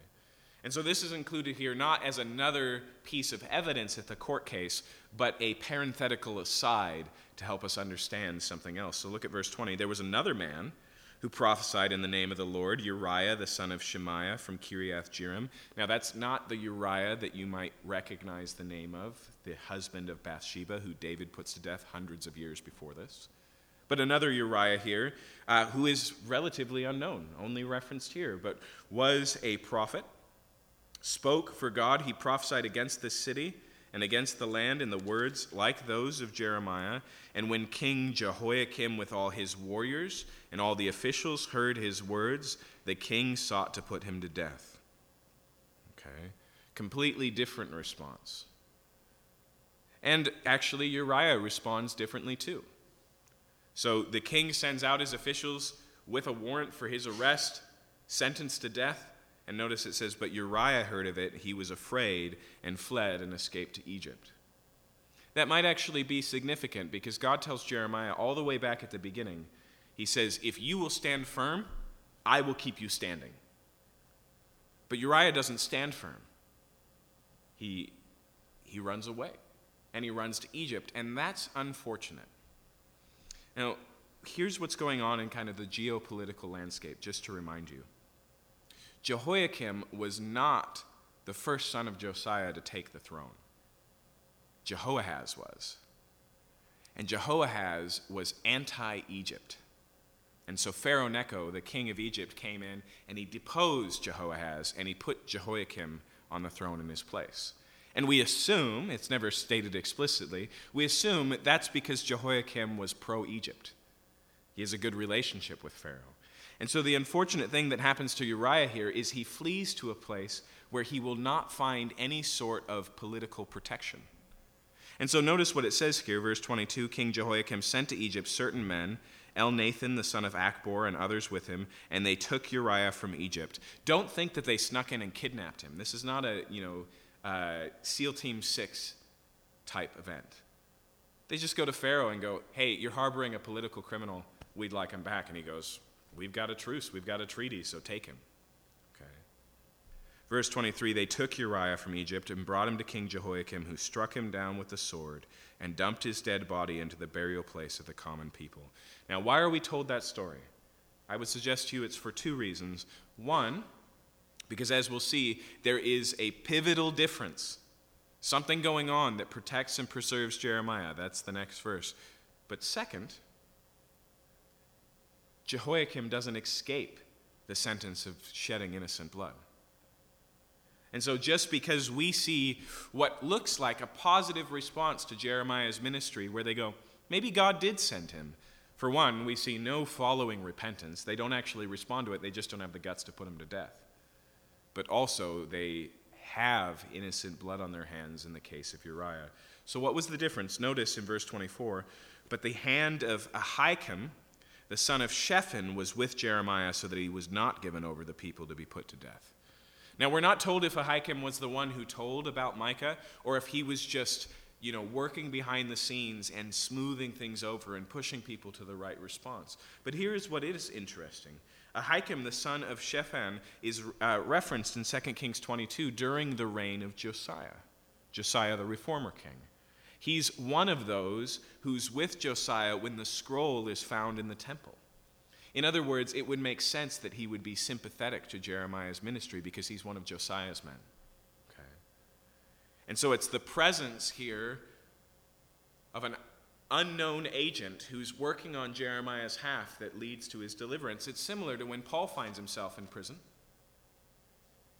And so this is included here not as another piece of evidence at the court case, but a parenthetical aside to help us understand something else. So look at verse 20. There was another man who prophesied in the name of the Lord, Uriah the son of Shemaiah from Kiriath Jearim. Now, that's not the Uriah that you might recognize the name of, the husband of Bathsheba, who David puts to death hundreds of years before this. But another Uriah here, uh, who is relatively unknown, only referenced here, but was a prophet, spoke for God. He prophesied against this city and against the land in the words like those of Jeremiah. And when King Jehoiakim, with all his warriors and all the officials, heard his words, the king sought to put him to death. Okay? Completely different response. And actually, Uriah responds differently too. So the king sends out his officials with a warrant for his arrest, sentenced to death. And notice it says, But Uriah heard of it, he was afraid, and fled and escaped to Egypt. That might actually be significant because God tells Jeremiah all the way back at the beginning, He says, If you will stand firm, I will keep you standing. But Uriah doesn't stand firm. He, he runs away and he runs to Egypt, and that's unfortunate. Now, here's what's going on in kind of the geopolitical landscape, just to remind you. Jehoiakim was not the first son of Josiah to take the throne. Jehoahaz was. And Jehoahaz was anti Egypt. And so Pharaoh Necho, the king of Egypt, came in and he deposed Jehoahaz and he put Jehoiakim on the throne in his place. And we assume, it's never stated explicitly, we assume that's because Jehoiakim was pro Egypt. He has a good relationship with Pharaoh. And so the unfortunate thing that happens to Uriah here is he flees to a place where he will not find any sort of political protection. And so notice what it says here, verse 22 King Jehoiakim sent to Egypt certain men, Elnathan the son of Achbor and others with him, and they took Uriah from Egypt. Don't think that they snuck in and kidnapped him. This is not a, you know, uh, SEAL Team 6 type event. They just go to Pharaoh and go, hey, you're harboring a political criminal. We'd like him back. And he goes, we've got a truce, we've got a treaty, so take him. Okay. Verse 23 They took Uriah from Egypt and brought him to King Jehoiakim, who struck him down with the sword and dumped his dead body into the burial place of the common people. Now, why are we told that story? I would suggest to you it's for two reasons. One, because as we'll see, there is a pivotal difference, something going on that protects and preserves Jeremiah. That's the next verse. But second, Jehoiakim doesn't escape the sentence of shedding innocent blood. And so, just because we see what looks like a positive response to Jeremiah's ministry, where they go, maybe God did send him. For one, we see no following repentance. They don't actually respond to it, they just don't have the guts to put him to death but also they have innocent blood on their hands in the case of Uriah. So, what was the difference? Notice in verse 24 But the hand of Ahikam, the son of Shaphan, was with Jeremiah so that he was not given over the people to be put to death. Now, we're not told if Ahikam was the one who told about Micah or if he was just you know, working behind the scenes and smoothing things over and pushing people to the right response. But here is what is interesting. Ahikam, the son of Shaphan, is uh, referenced in 2 Kings 22 during the reign of Josiah, Josiah the reformer king. He's one of those who's with Josiah when the scroll is found in the temple. In other words, it would make sense that he would be sympathetic to Jeremiah's ministry because he's one of Josiah's men. Okay. And so it's the presence here of an unknown agent who's working on Jeremiah's half that leads to his deliverance. It's similar to when Paul finds himself in prison.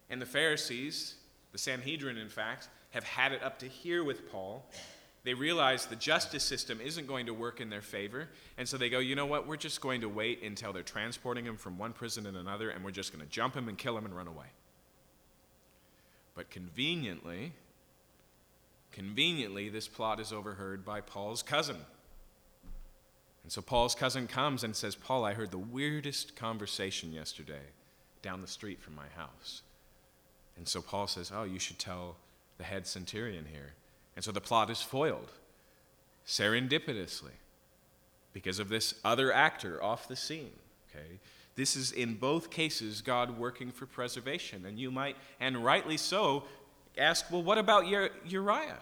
And the Pharisees, the Sanhedrin, in fact, have had it up to here with Paul. They realize the justice system isn't going to work in their favor. And so they go, you know what? We're just going to wait until they're transporting him from one prison to another, and we're just going to jump him and kill him and run away. But conveniently, Conveniently, this plot is overheard by Paul's cousin. And so Paul's cousin comes and says, Paul, I heard the weirdest conversation yesterday down the street from my house. And so Paul says, Oh, you should tell the head centurion here. And so the plot is foiled serendipitously because of this other actor off the scene. Okay? This is in both cases God working for preservation. And you might, and rightly so, ask, well, what about Uriah?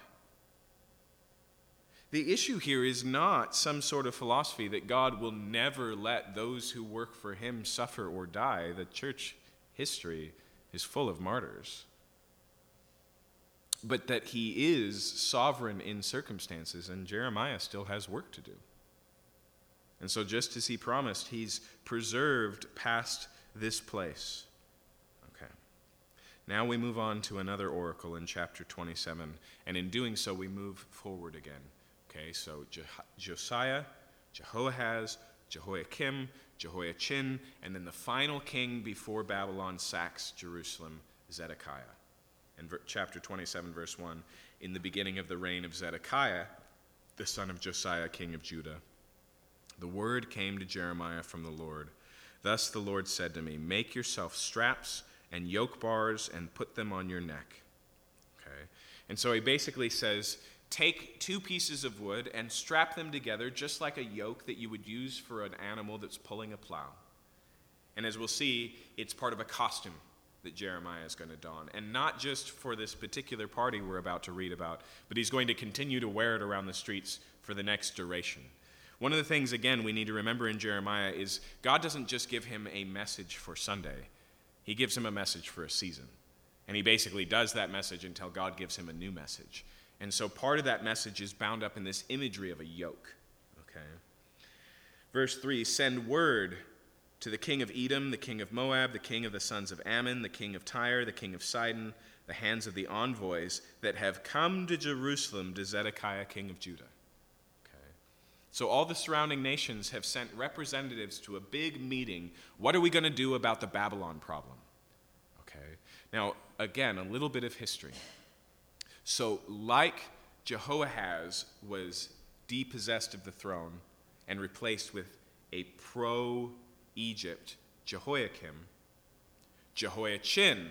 The issue here is not some sort of philosophy that God will never let those who work for him suffer or die. The church history is full of martyrs. But that he is sovereign in circumstances, and Jeremiah still has work to do. And so, just as he promised, he's preserved past this place. Okay. Now we move on to another oracle in chapter 27, and in doing so, we move forward again. Okay, so Je- Josiah, Jehoahaz, Jehoiakim, Jehoiachin, and then the final king before Babylon sacks Jerusalem, Zedekiah. In ver- chapter 27, verse 1, in the beginning of the reign of Zedekiah, the son of Josiah, king of Judah, the word came to Jeremiah from the Lord. Thus the Lord said to me, Make yourself straps and yoke bars and put them on your neck. Okay? And so he basically says, take two pieces of wood and strap them together just like a yoke that you would use for an animal that's pulling a plow. And as we'll see, it's part of a costume that Jeremiah is going to don. And not just for this particular party we're about to read about, but he's going to continue to wear it around the streets for the next duration. One of the things, again, we need to remember in Jeremiah is God doesn't just give him a message for Sunday, he gives him a message for a season. And he basically does that message until God gives him a new message. And so part of that message is bound up in this imagery of a yoke. Okay? Verse 3 Send word to the king of Edom, the king of Moab, the king of the sons of Ammon, the king of Tyre, the king of Sidon, the hands of the envoys that have come to Jerusalem to Zedekiah, king of Judah. Okay. So all the surrounding nations have sent representatives to a big meeting. What are we going to do about the Babylon problem? Okay. Now, again, a little bit of history. So, like Jehoahaz was depossessed of the throne and replaced with a pro Egypt Jehoiakim, Jehoiachin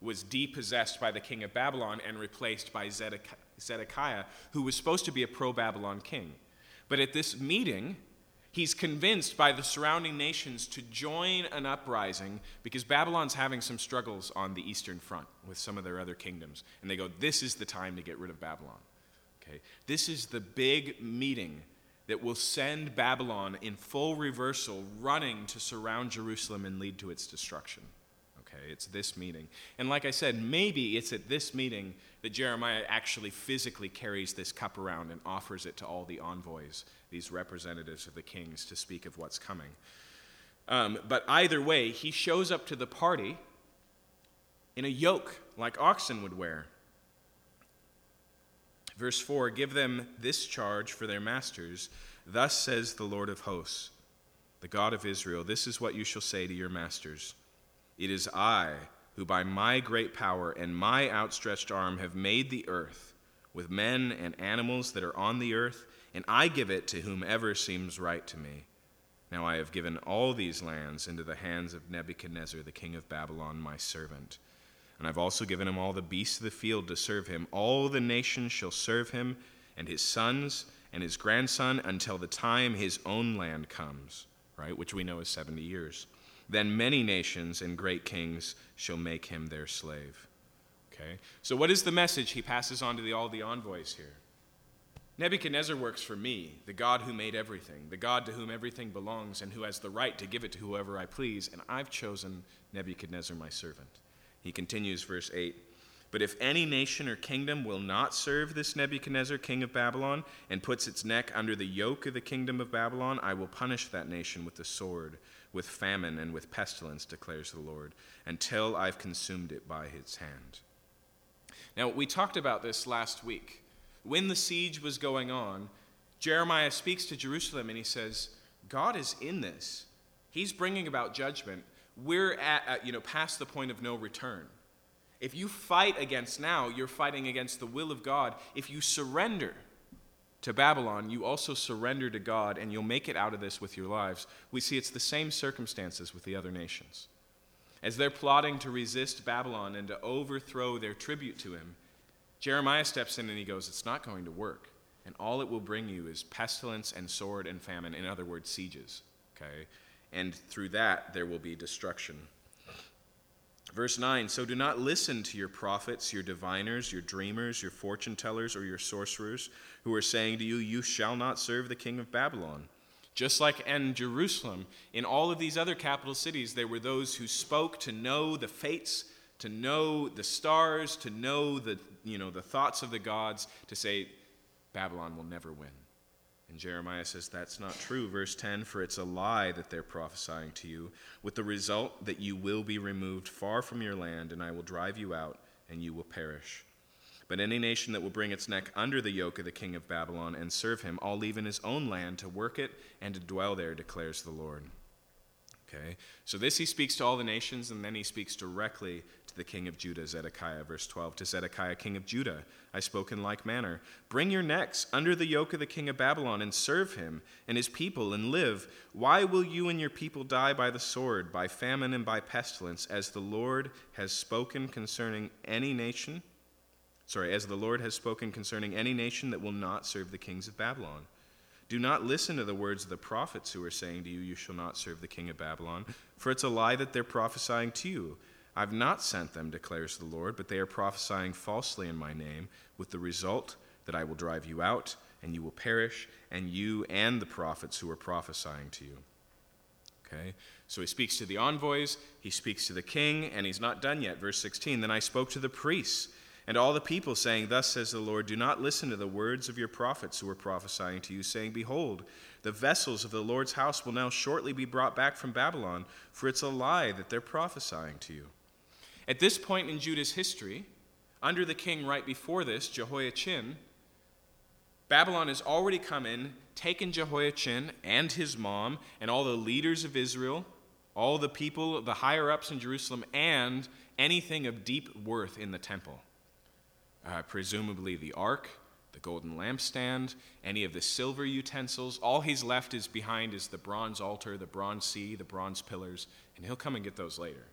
was depossessed by the king of Babylon and replaced by Zedekiah, who was supposed to be a pro Babylon king. But at this meeting, he's convinced by the surrounding nations to join an uprising because Babylon's having some struggles on the eastern front with some of their other kingdoms. And they go, This is the time to get rid of Babylon. Okay? This is the big meeting that will send Babylon in full reversal, running to surround Jerusalem and lead to its destruction. Okay, it's this meeting. And like I said, maybe it's at this meeting that Jeremiah actually physically carries this cup around and offers it to all the envoys, these representatives of the kings, to speak of what's coming. Um, but either way, he shows up to the party in a yoke like oxen would wear. Verse 4 Give them this charge for their masters. Thus says the Lord of hosts, the God of Israel This is what you shall say to your masters It is I who by my great power and my outstretched arm have made the earth, with men and animals that are on the earth, and I give it to whomever seems right to me. Now I have given all these lands into the hands of Nebuchadnezzar, the king of Babylon, my servant. And I've also given him all the beasts of the field to serve him. All the nations shall serve him, and his sons and his grandson, until the time his own land comes, right? Which we know is 70 years. Then many nations and great kings shall make him their slave. Okay? So, what is the message he passes on to the, all the envoys here? Nebuchadnezzar works for me, the God who made everything, the God to whom everything belongs, and who has the right to give it to whoever I please, and I've chosen Nebuchadnezzar, my servant. He continues, verse 8 But if any nation or kingdom will not serve this Nebuchadnezzar, king of Babylon, and puts its neck under the yoke of the kingdom of Babylon, I will punish that nation with the sword, with famine, and with pestilence, declares the Lord, until I've consumed it by his hand. Now, we talked about this last week. When the siege was going on, Jeremiah speaks to Jerusalem and he says, God is in this. He's bringing about judgment we're at, you know, past the point of no return. If you fight against now, you're fighting against the will of God. If you surrender to Babylon, you also surrender to God, and you'll make it out of this with your lives. We see it's the same circumstances with the other nations. As they're plotting to resist Babylon and to overthrow their tribute to him, Jeremiah steps in and he goes, It's not going to work. And all it will bring you is pestilence and sword and famine. In other words, sieges. Okay? And through that there will be destruction. Verse 9 So do not listen to your prophets, your diviners, your dreamers, your fortune tellers, or your sorcerers, who are saying to you, You shall not serve the king of Babylon. Just like in Jerusalem, in all of these other capital cities, there were those who spoke to know the fates, to know the stars, to know the, you know, the thoughts of the gods, to say, Babylon will never win. And Jeremiah says that's not true. Verse 10 For it's a lie that they're prophesying to you, with the result that you will be removed far from your land, and I will drive you out, and you will perish. But any nation that will bring its neck under the yoke of the king of Babylon and serve him, I'll leave in his own land to work it and to dwell there, declares the Lord. Okay? So this he speaks to all the nations, and then he speaks directly to the king of Judah, Zedekiah, verse 12. To Zedekiah, king of Judah, I spoke in like manner Bring your necks under the yoke of the king of Babylon, and serve him and his people, and live. Why will you and your people die by the sword, by famine, and by pestilence, as the Lord has spoken concerning any nation? Sorry, as the Lord has spoken concerning any nation that will not serve the kings of Babylon. Do not listen to the words of the prophets who are saying to you, You shall not serve the king of Babylon, for it's a lie that they're prophesying to you. I've not sent them, declares the Lord, but they are prophesying falsely in my name, with the result that I will drive you out, and you will perish, and you and the prophets who are prophesying to you. Okay? So he speaks to the envoys, he speaks to the king, and he's not done yet. Verse 16 Then I spoke to the priests and all the people, saying, Thus says the Lord, do not listen to the words of your prophets who are prophesying to you, saying, Behold, the vessels of the Lord's house will now shortly be brought back from Babylon, for it's a lie that they're prophesying to you. At this point in Judah's history, under the king right before this, Jehoiachin, Babylon has already come in, taken Jehoiachin and his mom, and all the leaders of Israel, all the people, the higher ups in Jerusalem, and anything of deep worth in the temple uh, presumably the ark, the golden lampstand, any of the silver utensils. All he's left is behind is the bronze altar, the bronze sea, the bronze pillars, and he'll come and get those later.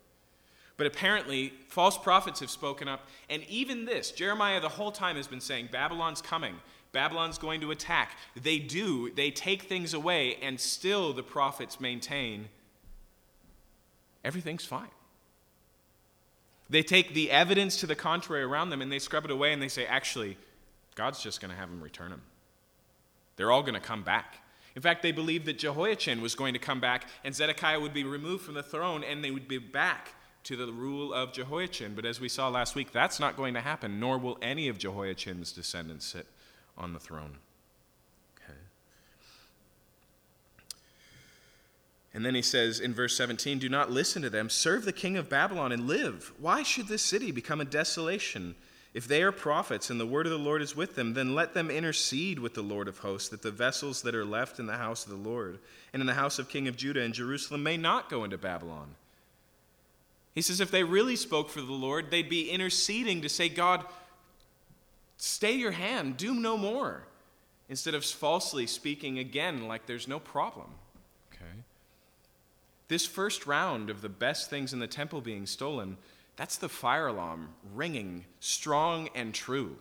But apparently, false prophets have spoken up, and even this, Jeremiah the whole time has been saying, Babylon's coming. Babylon's going to attack. They do, they take things away, and still the prophets maintain everything's fine. They take the evidence to the contrary around them and they scrub it away and they say, actually, God's just going to have them return them. They're all going to come back. In fact, they believed that Jehoiachin was going to come back and Zedekiah would be removed from the throne and they would be back to the rule of Jehoiachin. But as we saw last week, that's not going to happen, nor will any of Jehoiachin's descendants sit on the throne. And then he says in verse 17, Do not listen to them. Serve the king of Babylon and live. Why should this city become a desolation? If they are prophets and the word of the Lord is with them, then let them intercede with the Lord of hosts, that the vessels that are left in the house of the Lord and in the house of King of Judah and Jerusalem may not go into Babylon. He says, if they really spoke for the Lord, they'd be interceding to say, God, stay your hand, do no more, instead of falsely speaking again like there's no problem. This first round of the best things in the temple being stolen That's the fire alarm ringing strong and true.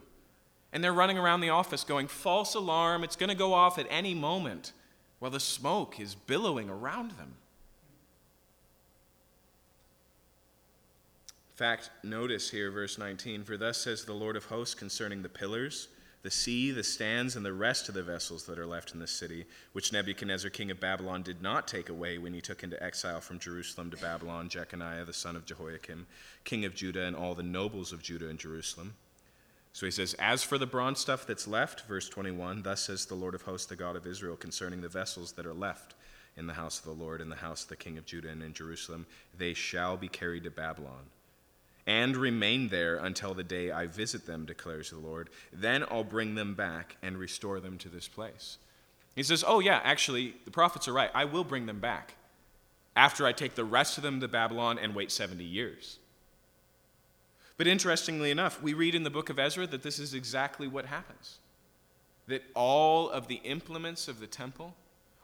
And they're running around the office going, False alarm, it's going to go off at any moment, while the smoke is billowing around them. In fact, notice here, verse 19 For thus says the Lord of hosts concerning the pillars the sea, the stands, and the rest of the vessels that are left in the city, which Nebuchadnezzar, king of Babylon, did not take away when he took into exile from Jerusalem to Babylon Jeconiah, the son of Jehoiakim, king of Judah, and all the nobles of Judah and Jerusalem. So he says, As for the bronze stuff that's left, verse 21, thus says the Lord of hosts, the God of Israel, concerning the vessels that are left in the house of the Lord, in the house of the king of Judah and in Jerusalem, they shall be carried to Babylon and remain there until the day I visit them, declares the Lord. Then I'll bring them back and restore them to this place. He says, Oh, yeah, actually, the prophets are right. I will bring them back after I take the rest of them to Babylon and wait 70 years. But interestingly enough, we read in the book of Ezra that this is exactly what happens that all of the implements of the temple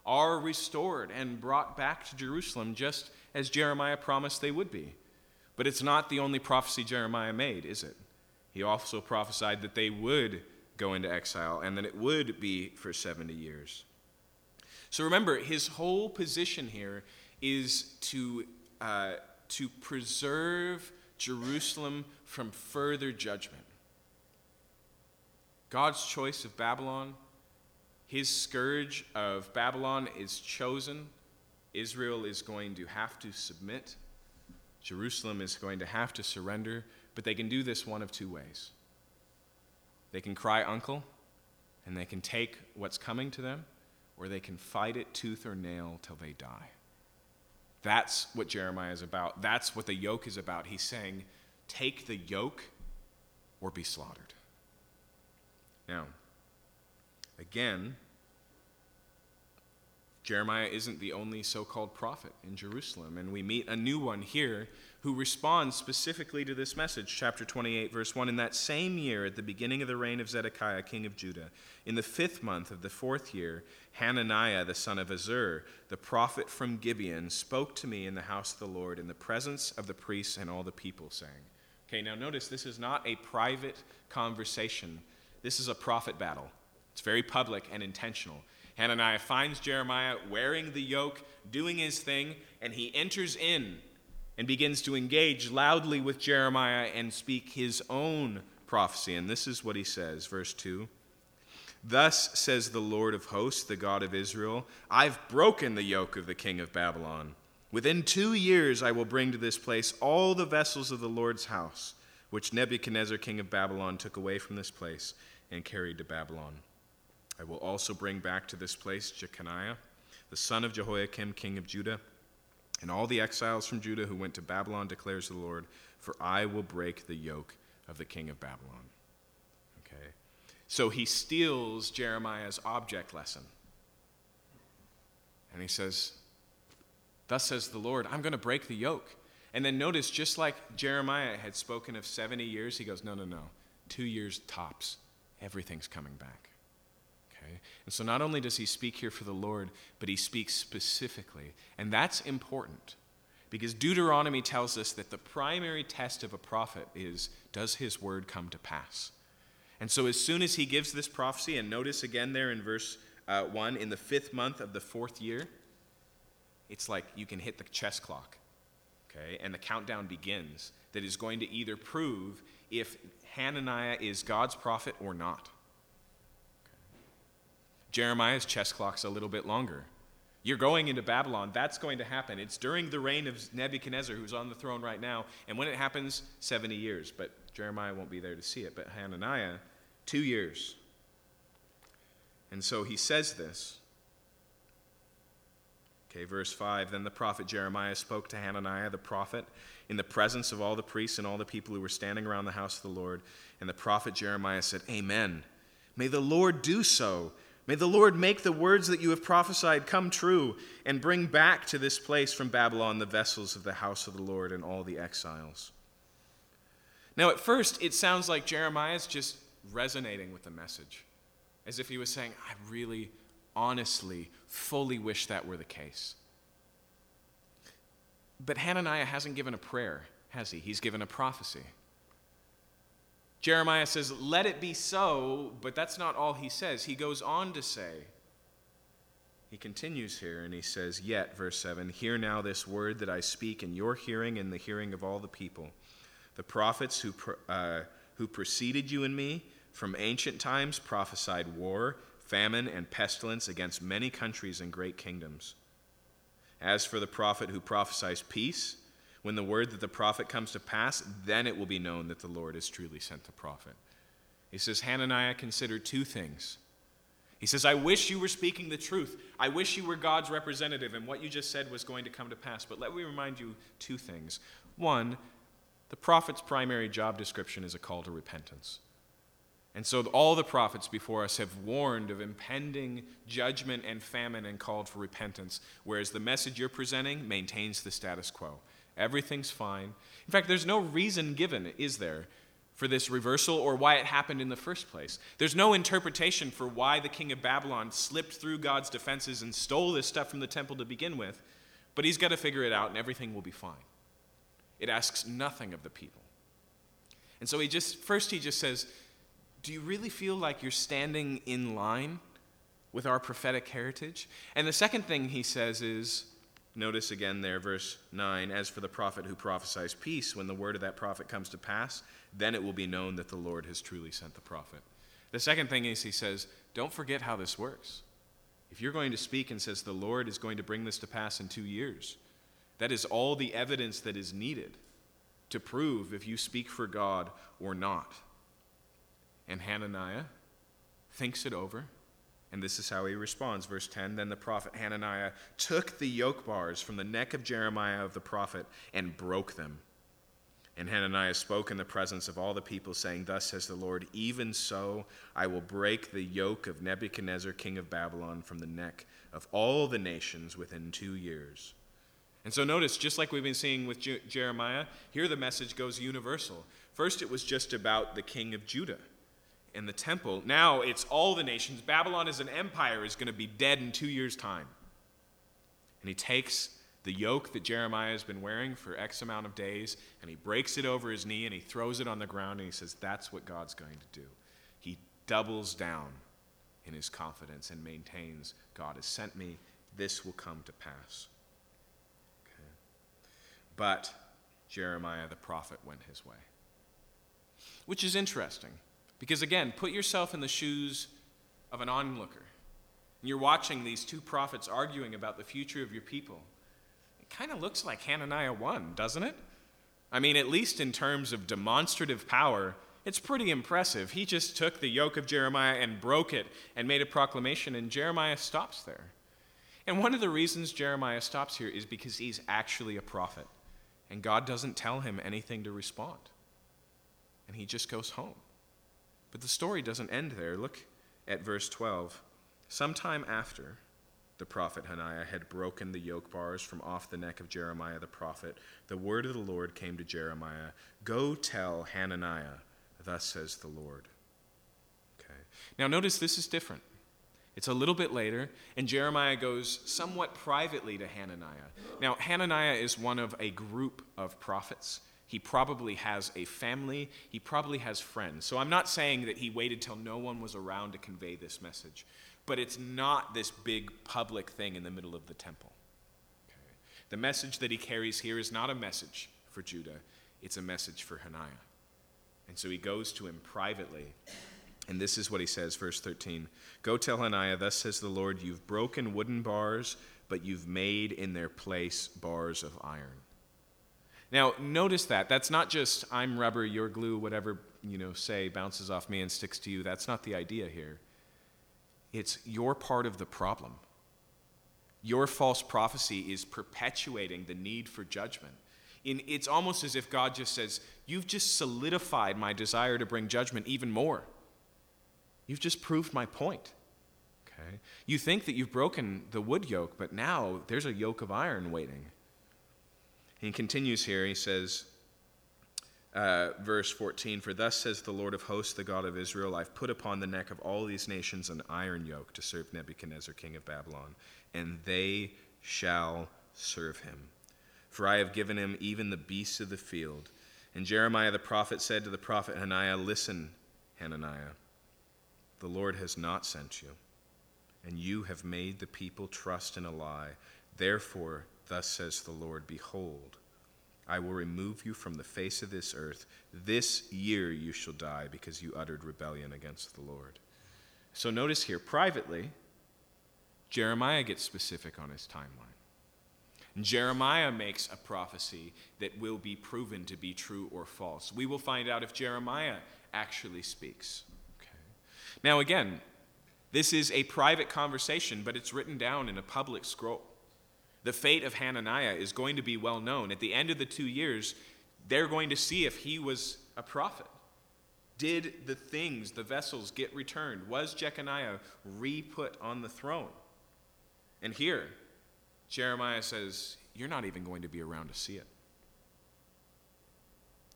are restored and brought back to Jerusalem just as Jeremiah promised they would be. But it's not the only prophecy Jeremiah made, is it? He also prophesied that they would go into exile and that it would be for 70 years. So remember, his whole position here is to, uh, to preserve Jerusalem from further judgment. God's choice of Babylon, his scourge of Babylon is chosen. Israel is going to have to submit. Jerusalem is going to have to surrender, but they can do this one of two ways. They can cry uncle, and they can take what's coming to them, or they can fight it tooth or nail till they die. That's what Jeremiah is about. That's what the yoke is about. He's saying, take the yoke or be slaughtered. Now, again, Jeremiah isn't the only so called prophet in Jerusalem, and we meet a new one here who responds specifically to this message. Chapter 28, verse 1 In that same year, at the beginning of the reign of Zedekiah, king of Judah, in the fifth month of the fourth year, Hananiah, the son of Azzur, the prophet from Gibeon, spoke to me in the house of the Lord in the presence of the priests and all the people, saying, Okay, now notice this is not a private conversation, this is a prophet battle. It's very public and intentional. Hananiah finds Jeremiah wearing the yoke, doing his thing, and he enters in and begins to engage loudly with Jeremiah and speak his own prophecy. And this is what he says, verse 2. Thus says the Lord of hosts, the God of Israel I've broken the yoke of the king of Babylon. Within two years I will bring to this place all the vessels of the Lord's house, which Nebuchadnezzar, king of Babylon, took away from this place and carried to Babylon. I will also bring back to this place Jeconiah, the son of Jehoiakim, king of Judah, and all the exiles from Judah who went to Babylon, declares the Lord, for I will break the yoke of the king of Babylon. Okay? So he steals Jeremiah's object lesson. And he says, Thus says the Lord, I'm going to break the yoke. And then notice, just like Jeremiah had spoken of 70 years, he goes, No, no, no. Two years tops. Everything's coming back. Okay? And so not only does he speak here for the Lord, but he speaks specifically. And that's important because Deuteronomy tells us that the primary test of a prophet is does his word come to pass? And so as soon as he gives this prophecy, and notice again there in verse uh, 1, in the fifth month of the fourth year, it's like you can hit the chess clock, okay? And the countdown begins that is going to either prove if Hananiah is God's prophet or not. Jeremiah's chess clock's a little bit longer. You're going into Babylon. That's going to happen. It's during the reign of Nebuchadnezzar, who's on the throne right now. And when it happens, 70 years. But Jeremiah won't be there to see it. But Hananiah, two years. And so he says this. Okay, verse 5 Then the prophet Jeremiah spoke to Hananiah the prophet in the presence of all the priests and all the people who were standing around the house of the Lord. And the prophet Jeremiah said, Amen. May the Lord do so May the Lord make the words that you have prophesied come true and bring back to this place from Babylon the vessels of the house of the Lord and all the exiles. Now, at first, it sounds like Jeremiah is just resonating with the message, as if he was saying, I really, honestly, fully wish that were the case. But Hananiah hasn't given a prayer, has he? He's given a prophecy. Jeremiah says, Let it be so, but that's not all he says. He goes on to say, he continues here and he says, Yet, verse 7, hear now this word that I speak in your hearing and the hearing of all the people. The prophets who, uh, who preceded you and me from ancient times prophesied war, famine, and pestilence against many countries and great kingdoms. As for the prophet who prophesies peace, when the word that the prophet comes to pass, then it will be known that the Lord has truly sent the prophet. He says, Hananiah considered two things. He says, I wish you were speaking the truth. I wish you were God's representative, and what you just said was going to come to pass. But let me remind you two things. One, the prophet's primary job description is a call to repentance. And so all the prophets before us have warned of impending judgment and famine and called for repentance, whereas the message you're presenting maintains the status quo. Everything's fine. In fact, there's no reason given, is there, for this reversal or why it happened in the first place. There's no interpretation for why the king of Babylon slipped through God's defenses and stole this stuff from the temple to begin with, but he's got to figure it out and everything will be fine. It asks nothing of the people. And so he just, first, he just says, Do you really feel like you're standing in line with our prophetic heritage? And the second thing he says is, Notice again there, verse 9 As for the prophet who prophesies peace, when the word of that prophet comes to pass, then it will be known that the Lord has truly sent the prophet. The second thing is he says, Don't forget how this works. If you're going to speak and says the Lord is going to bring this to pass in two years, that is all the evidence that is needed to prove if you speak for God or not. And Hananiah thinks it over and this is how he responds. Verse 10 Then the prophet Hananiah took the yoke bars from the neck of Jeremiah of the prophet and broke them. And Hananiah spoke in the presence of all the people, saying, Thus says the Lord, even so I will break the yoke of Nebuchadnezzar, king of Babylon, from the neck of all the nations within two years. And so notice, just like we've been seeing with Je- Jeremiah, here the message goes universal. First, it was just about the king of Judah and the temple. Now it's all the nations. Babylon as an empire is going to be dead in two years' time. And he takes the yoke that Jeremiah has been wearing for X amount of days and he breaks it over his knee and he throws it on the ground and he says, That's what God's going to do. He doubles down in his confidence and maintains, God has sent me, this will come to pass. Okay. But Jeremiah the prophet went his way, which is interesting because again, put yourself in the shoes of an onlooker. And you're watching these two prophets arguing about the future of your people. It kind of looks like Hananiah won, doesn't it? I mean, at least in terms of demonstrative power, it's pretty impressive. He just took the yoke of Jeremiah and broke it and made a proclamation, and Jeremiah stops there. And one of the reasons Jeremiah stops here is because he's actually a prophet, and God doesn't tell him anything to respond. And he just goes home. But the story doesn't end there. Look at verse 12. Sometime after the prophet Hananiah had broken the yoke bars from off the neck of Jeremiah the prophet, the word of the Lord came to Jeremiah Go tell Hananiah, thus says the Lord. Okay. Now, notice this is different. It's a little bit later, and Jeremiah goes somewhat privately to Hananiah. Now, Hananiah is one of a group of prophets. He probably has a family. He probably has friends. So I'm not saying that he waited till no one was around to convey this message, but it's not this big public thing in the middle of the temple. Okay. The message that he carries here is not a message for Judah, it's a message for Hananiah. And so he goes to him privately. And this is what he says, verse 13 Go tell Hananiah, thus says the Lord, you've broken wooden bars, but you've made in their place bars of iron. Now, notice that. That's not just I'm rubber, you're glue, whatever, you know, say bounces off me and sticks to you. That's not the idea here. It's you're part of the problem. Your false prophecy is perpetuating the need for judgment. In, it's almost as if God just says, You've just solidified my desire to bring judgment even more. You've just proved my point. Okay? You think that you've broken the wood yoke, but now there's a yoke of iron waiting. He continues here, he says, uh, verse 14 For thus says the Lord of hosts, the God of Israel, I've put upon the neck of all these nations an iron yoke to serve Nebuchadnezzar, king of Babylon, and they shall serve him. for I have given him even the beasts of the field. And Jeremiah the prophet said to the prophet Hananiah, Listen, Hananiah, the Lord has not sent you, and you have made the people trust in a lie. Therefore, thus says the Lord Behold, I will remove you from the face of this earth. This year you shall die, because you uttered rebellion against the Lord. So notice here, privately, Jeremiah gets specific on his timeline. And Jeremiah makes a prophecy that will be proven to be true or false. We will find out if Jeremiah actually speaks. Okay. Now, again, this is a private conversation, but it's written down in a public scroll. The fate of Hananiah is going to be well known. At the end of the two years, they're going to see if he was a prophet. Did the things, the vessels, get returned? Was Jeconiah re put on the throne? And here, Jeremiah says, You're not even going to be around to see it.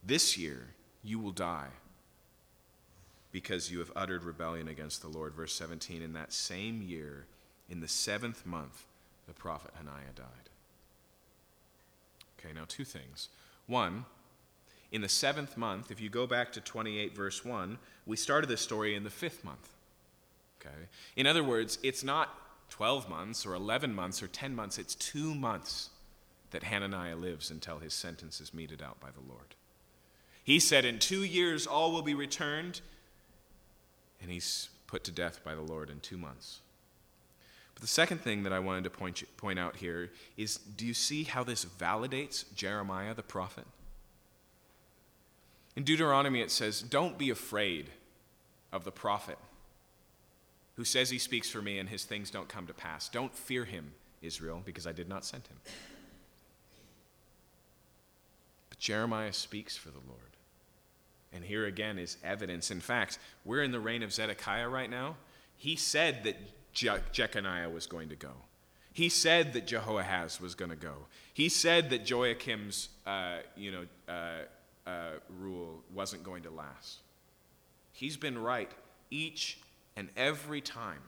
This year you will die because you have uttered rebellion against the Lord. Verse 17 In that same year, in the seventh month, the prophet Hananiah died. Okay, now two things. One, in the seventh month, if you go back to 28, verse 1, we started this story in the fifth month. Okay? In other words, it's not 12 months or 11 months or 10 months, it's two months that Hananiah lives until his sentence is meted out by the Lord. He said, In two years all will be returned, and he's put to death by the Lord in two months. But the second thing that I wanted to point, point out here is do you see how this validates Jeremiah the prophet? In Deuteronomy, it says, Don't be afraid of the prophet who says he speaks for me and his things don't come to pass. Don't fear him, Israel, because I did not send him. But Jeremiah speaks for the Lord. And here again is evidence. In fact, we're in the reign of Zedekiah right now. He said that Je- Jeconiah was going to go. He said that Jehoahaz was going to go. He said that Jehoiakim's uh, you know, uh, uh, rule wasn't going to last. He's been right each and every time.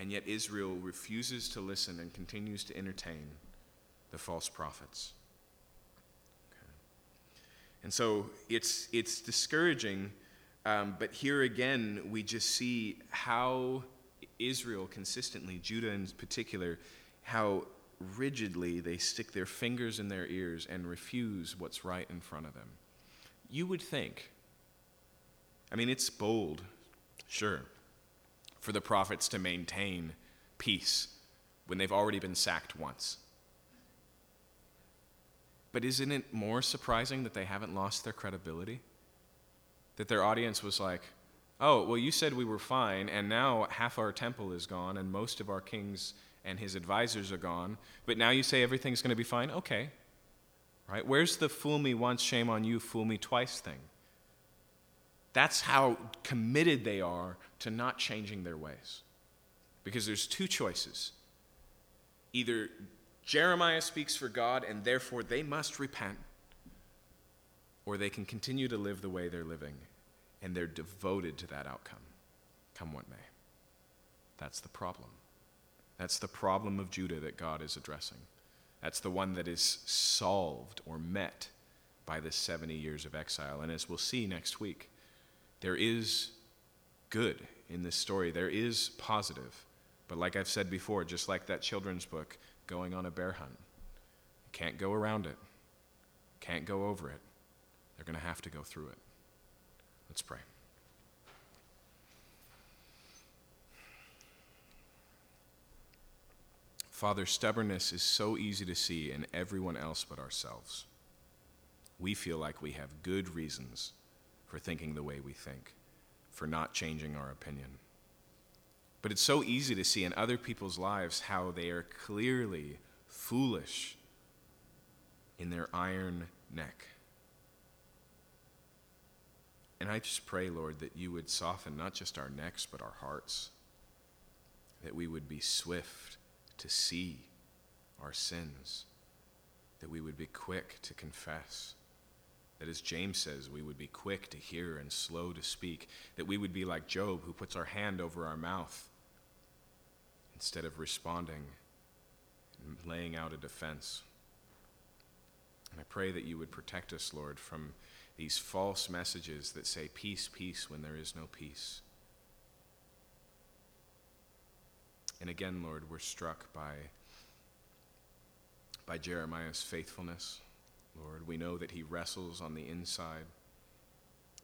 And yet Israel refuses to listen and continues to entertain the false prophets. Okay. And so it's, it's discouraging, um, but here again, we just see how Israel consistently, Judah in particular, how rigidly they stick their fingers in their ears and refuse what's right in front of them. You would think I mean, it's bold, sure, for the prophets to maintain peace when they've already been sacked once. But isn't it more surprising that they haven't lost their credibility? That their audience was like, oh, well, you said we were fine, and now half our temple is gone, and most of our kings and his advisors are gone, but now you say everything's going to be fine? Okay. Right? Where's the fool me once, shame on you, fool me twice thing? That's how committed they are to not changing their ways. Because there's two choices. Either Jeremiah speaks for God and therefore they must repent, or they can continue to live the way they're living and they're devoted to that outcome, come what may. That's the problem. That's the problem of Judah that God is addressing. That's the one that is solved or met by the 70 years of exile. And as we'll see next week, there is good in this story, there is positive. But like I've said before, just like that children's book, going on a bear hunt, can't go around it, can't go over it. They're going to have to go through it. Let's pray. Father, stubbornness is so easy to see in everyone else but ourselves. We feel like we have good reasons for thinking the way we think, for not changing our opinion. But it's so easy to see in other people's lives how they are clearly foolish in their iron neck. And I just pray, Lord, that you would soften not just our necks, but our hearts, that we would be swift to see our sins, that we would be quick to confess that, as James says, we would be quick to hear and slow to speak. That we would be like Job, who puts our hand over our mouth instead of responding and laying out a defense. And I pray that you would protect us, Lord, from these false messages that say peace, peace when there is no peace. And again, Lord, we're struck by, by Jeremiah's faithfulness. Lord, we know that he wrestles on the inside,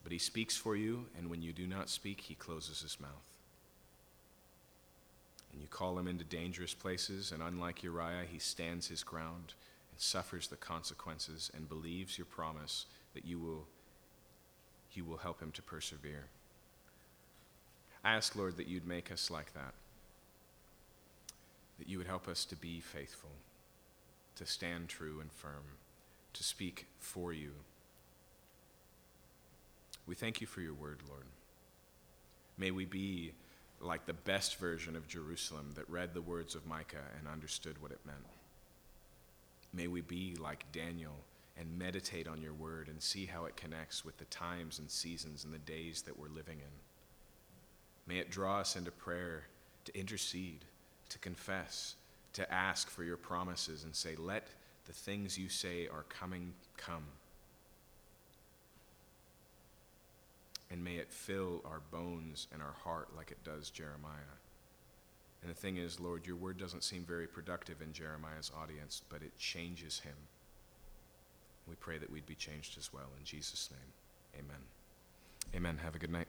but he speaks for you, and when you do not speak, he closes his mouth. And you call him into dangerous places, and unlike Uriah, he stands his ground and suffers the consequences and believes your promise that you will, you will help him to persevere. I ask, Lord, that you'd make us like that, that you would help us to be faithful, to stand true and firm, to speak for you. We thank you for your word, Lord. May we be like the best version of Jerusalem that read the words of Micah and understood what it meant. May we be like Daniel and meditate on your word and see how it connects with the times and seasons and the days that we're living in. May it draw us into prayer to intercede, to confess, to ask for your promises and say, Let the things you say are coming come. and may it fill our bones and our heart like it does Jeremiah. And the thing is, Lord, your word doesn't seem very productive in Jeremiah's audience, but it changes him. We pray that we'd be changed as well. In Jesus' name, amen. Amen. Have a good night.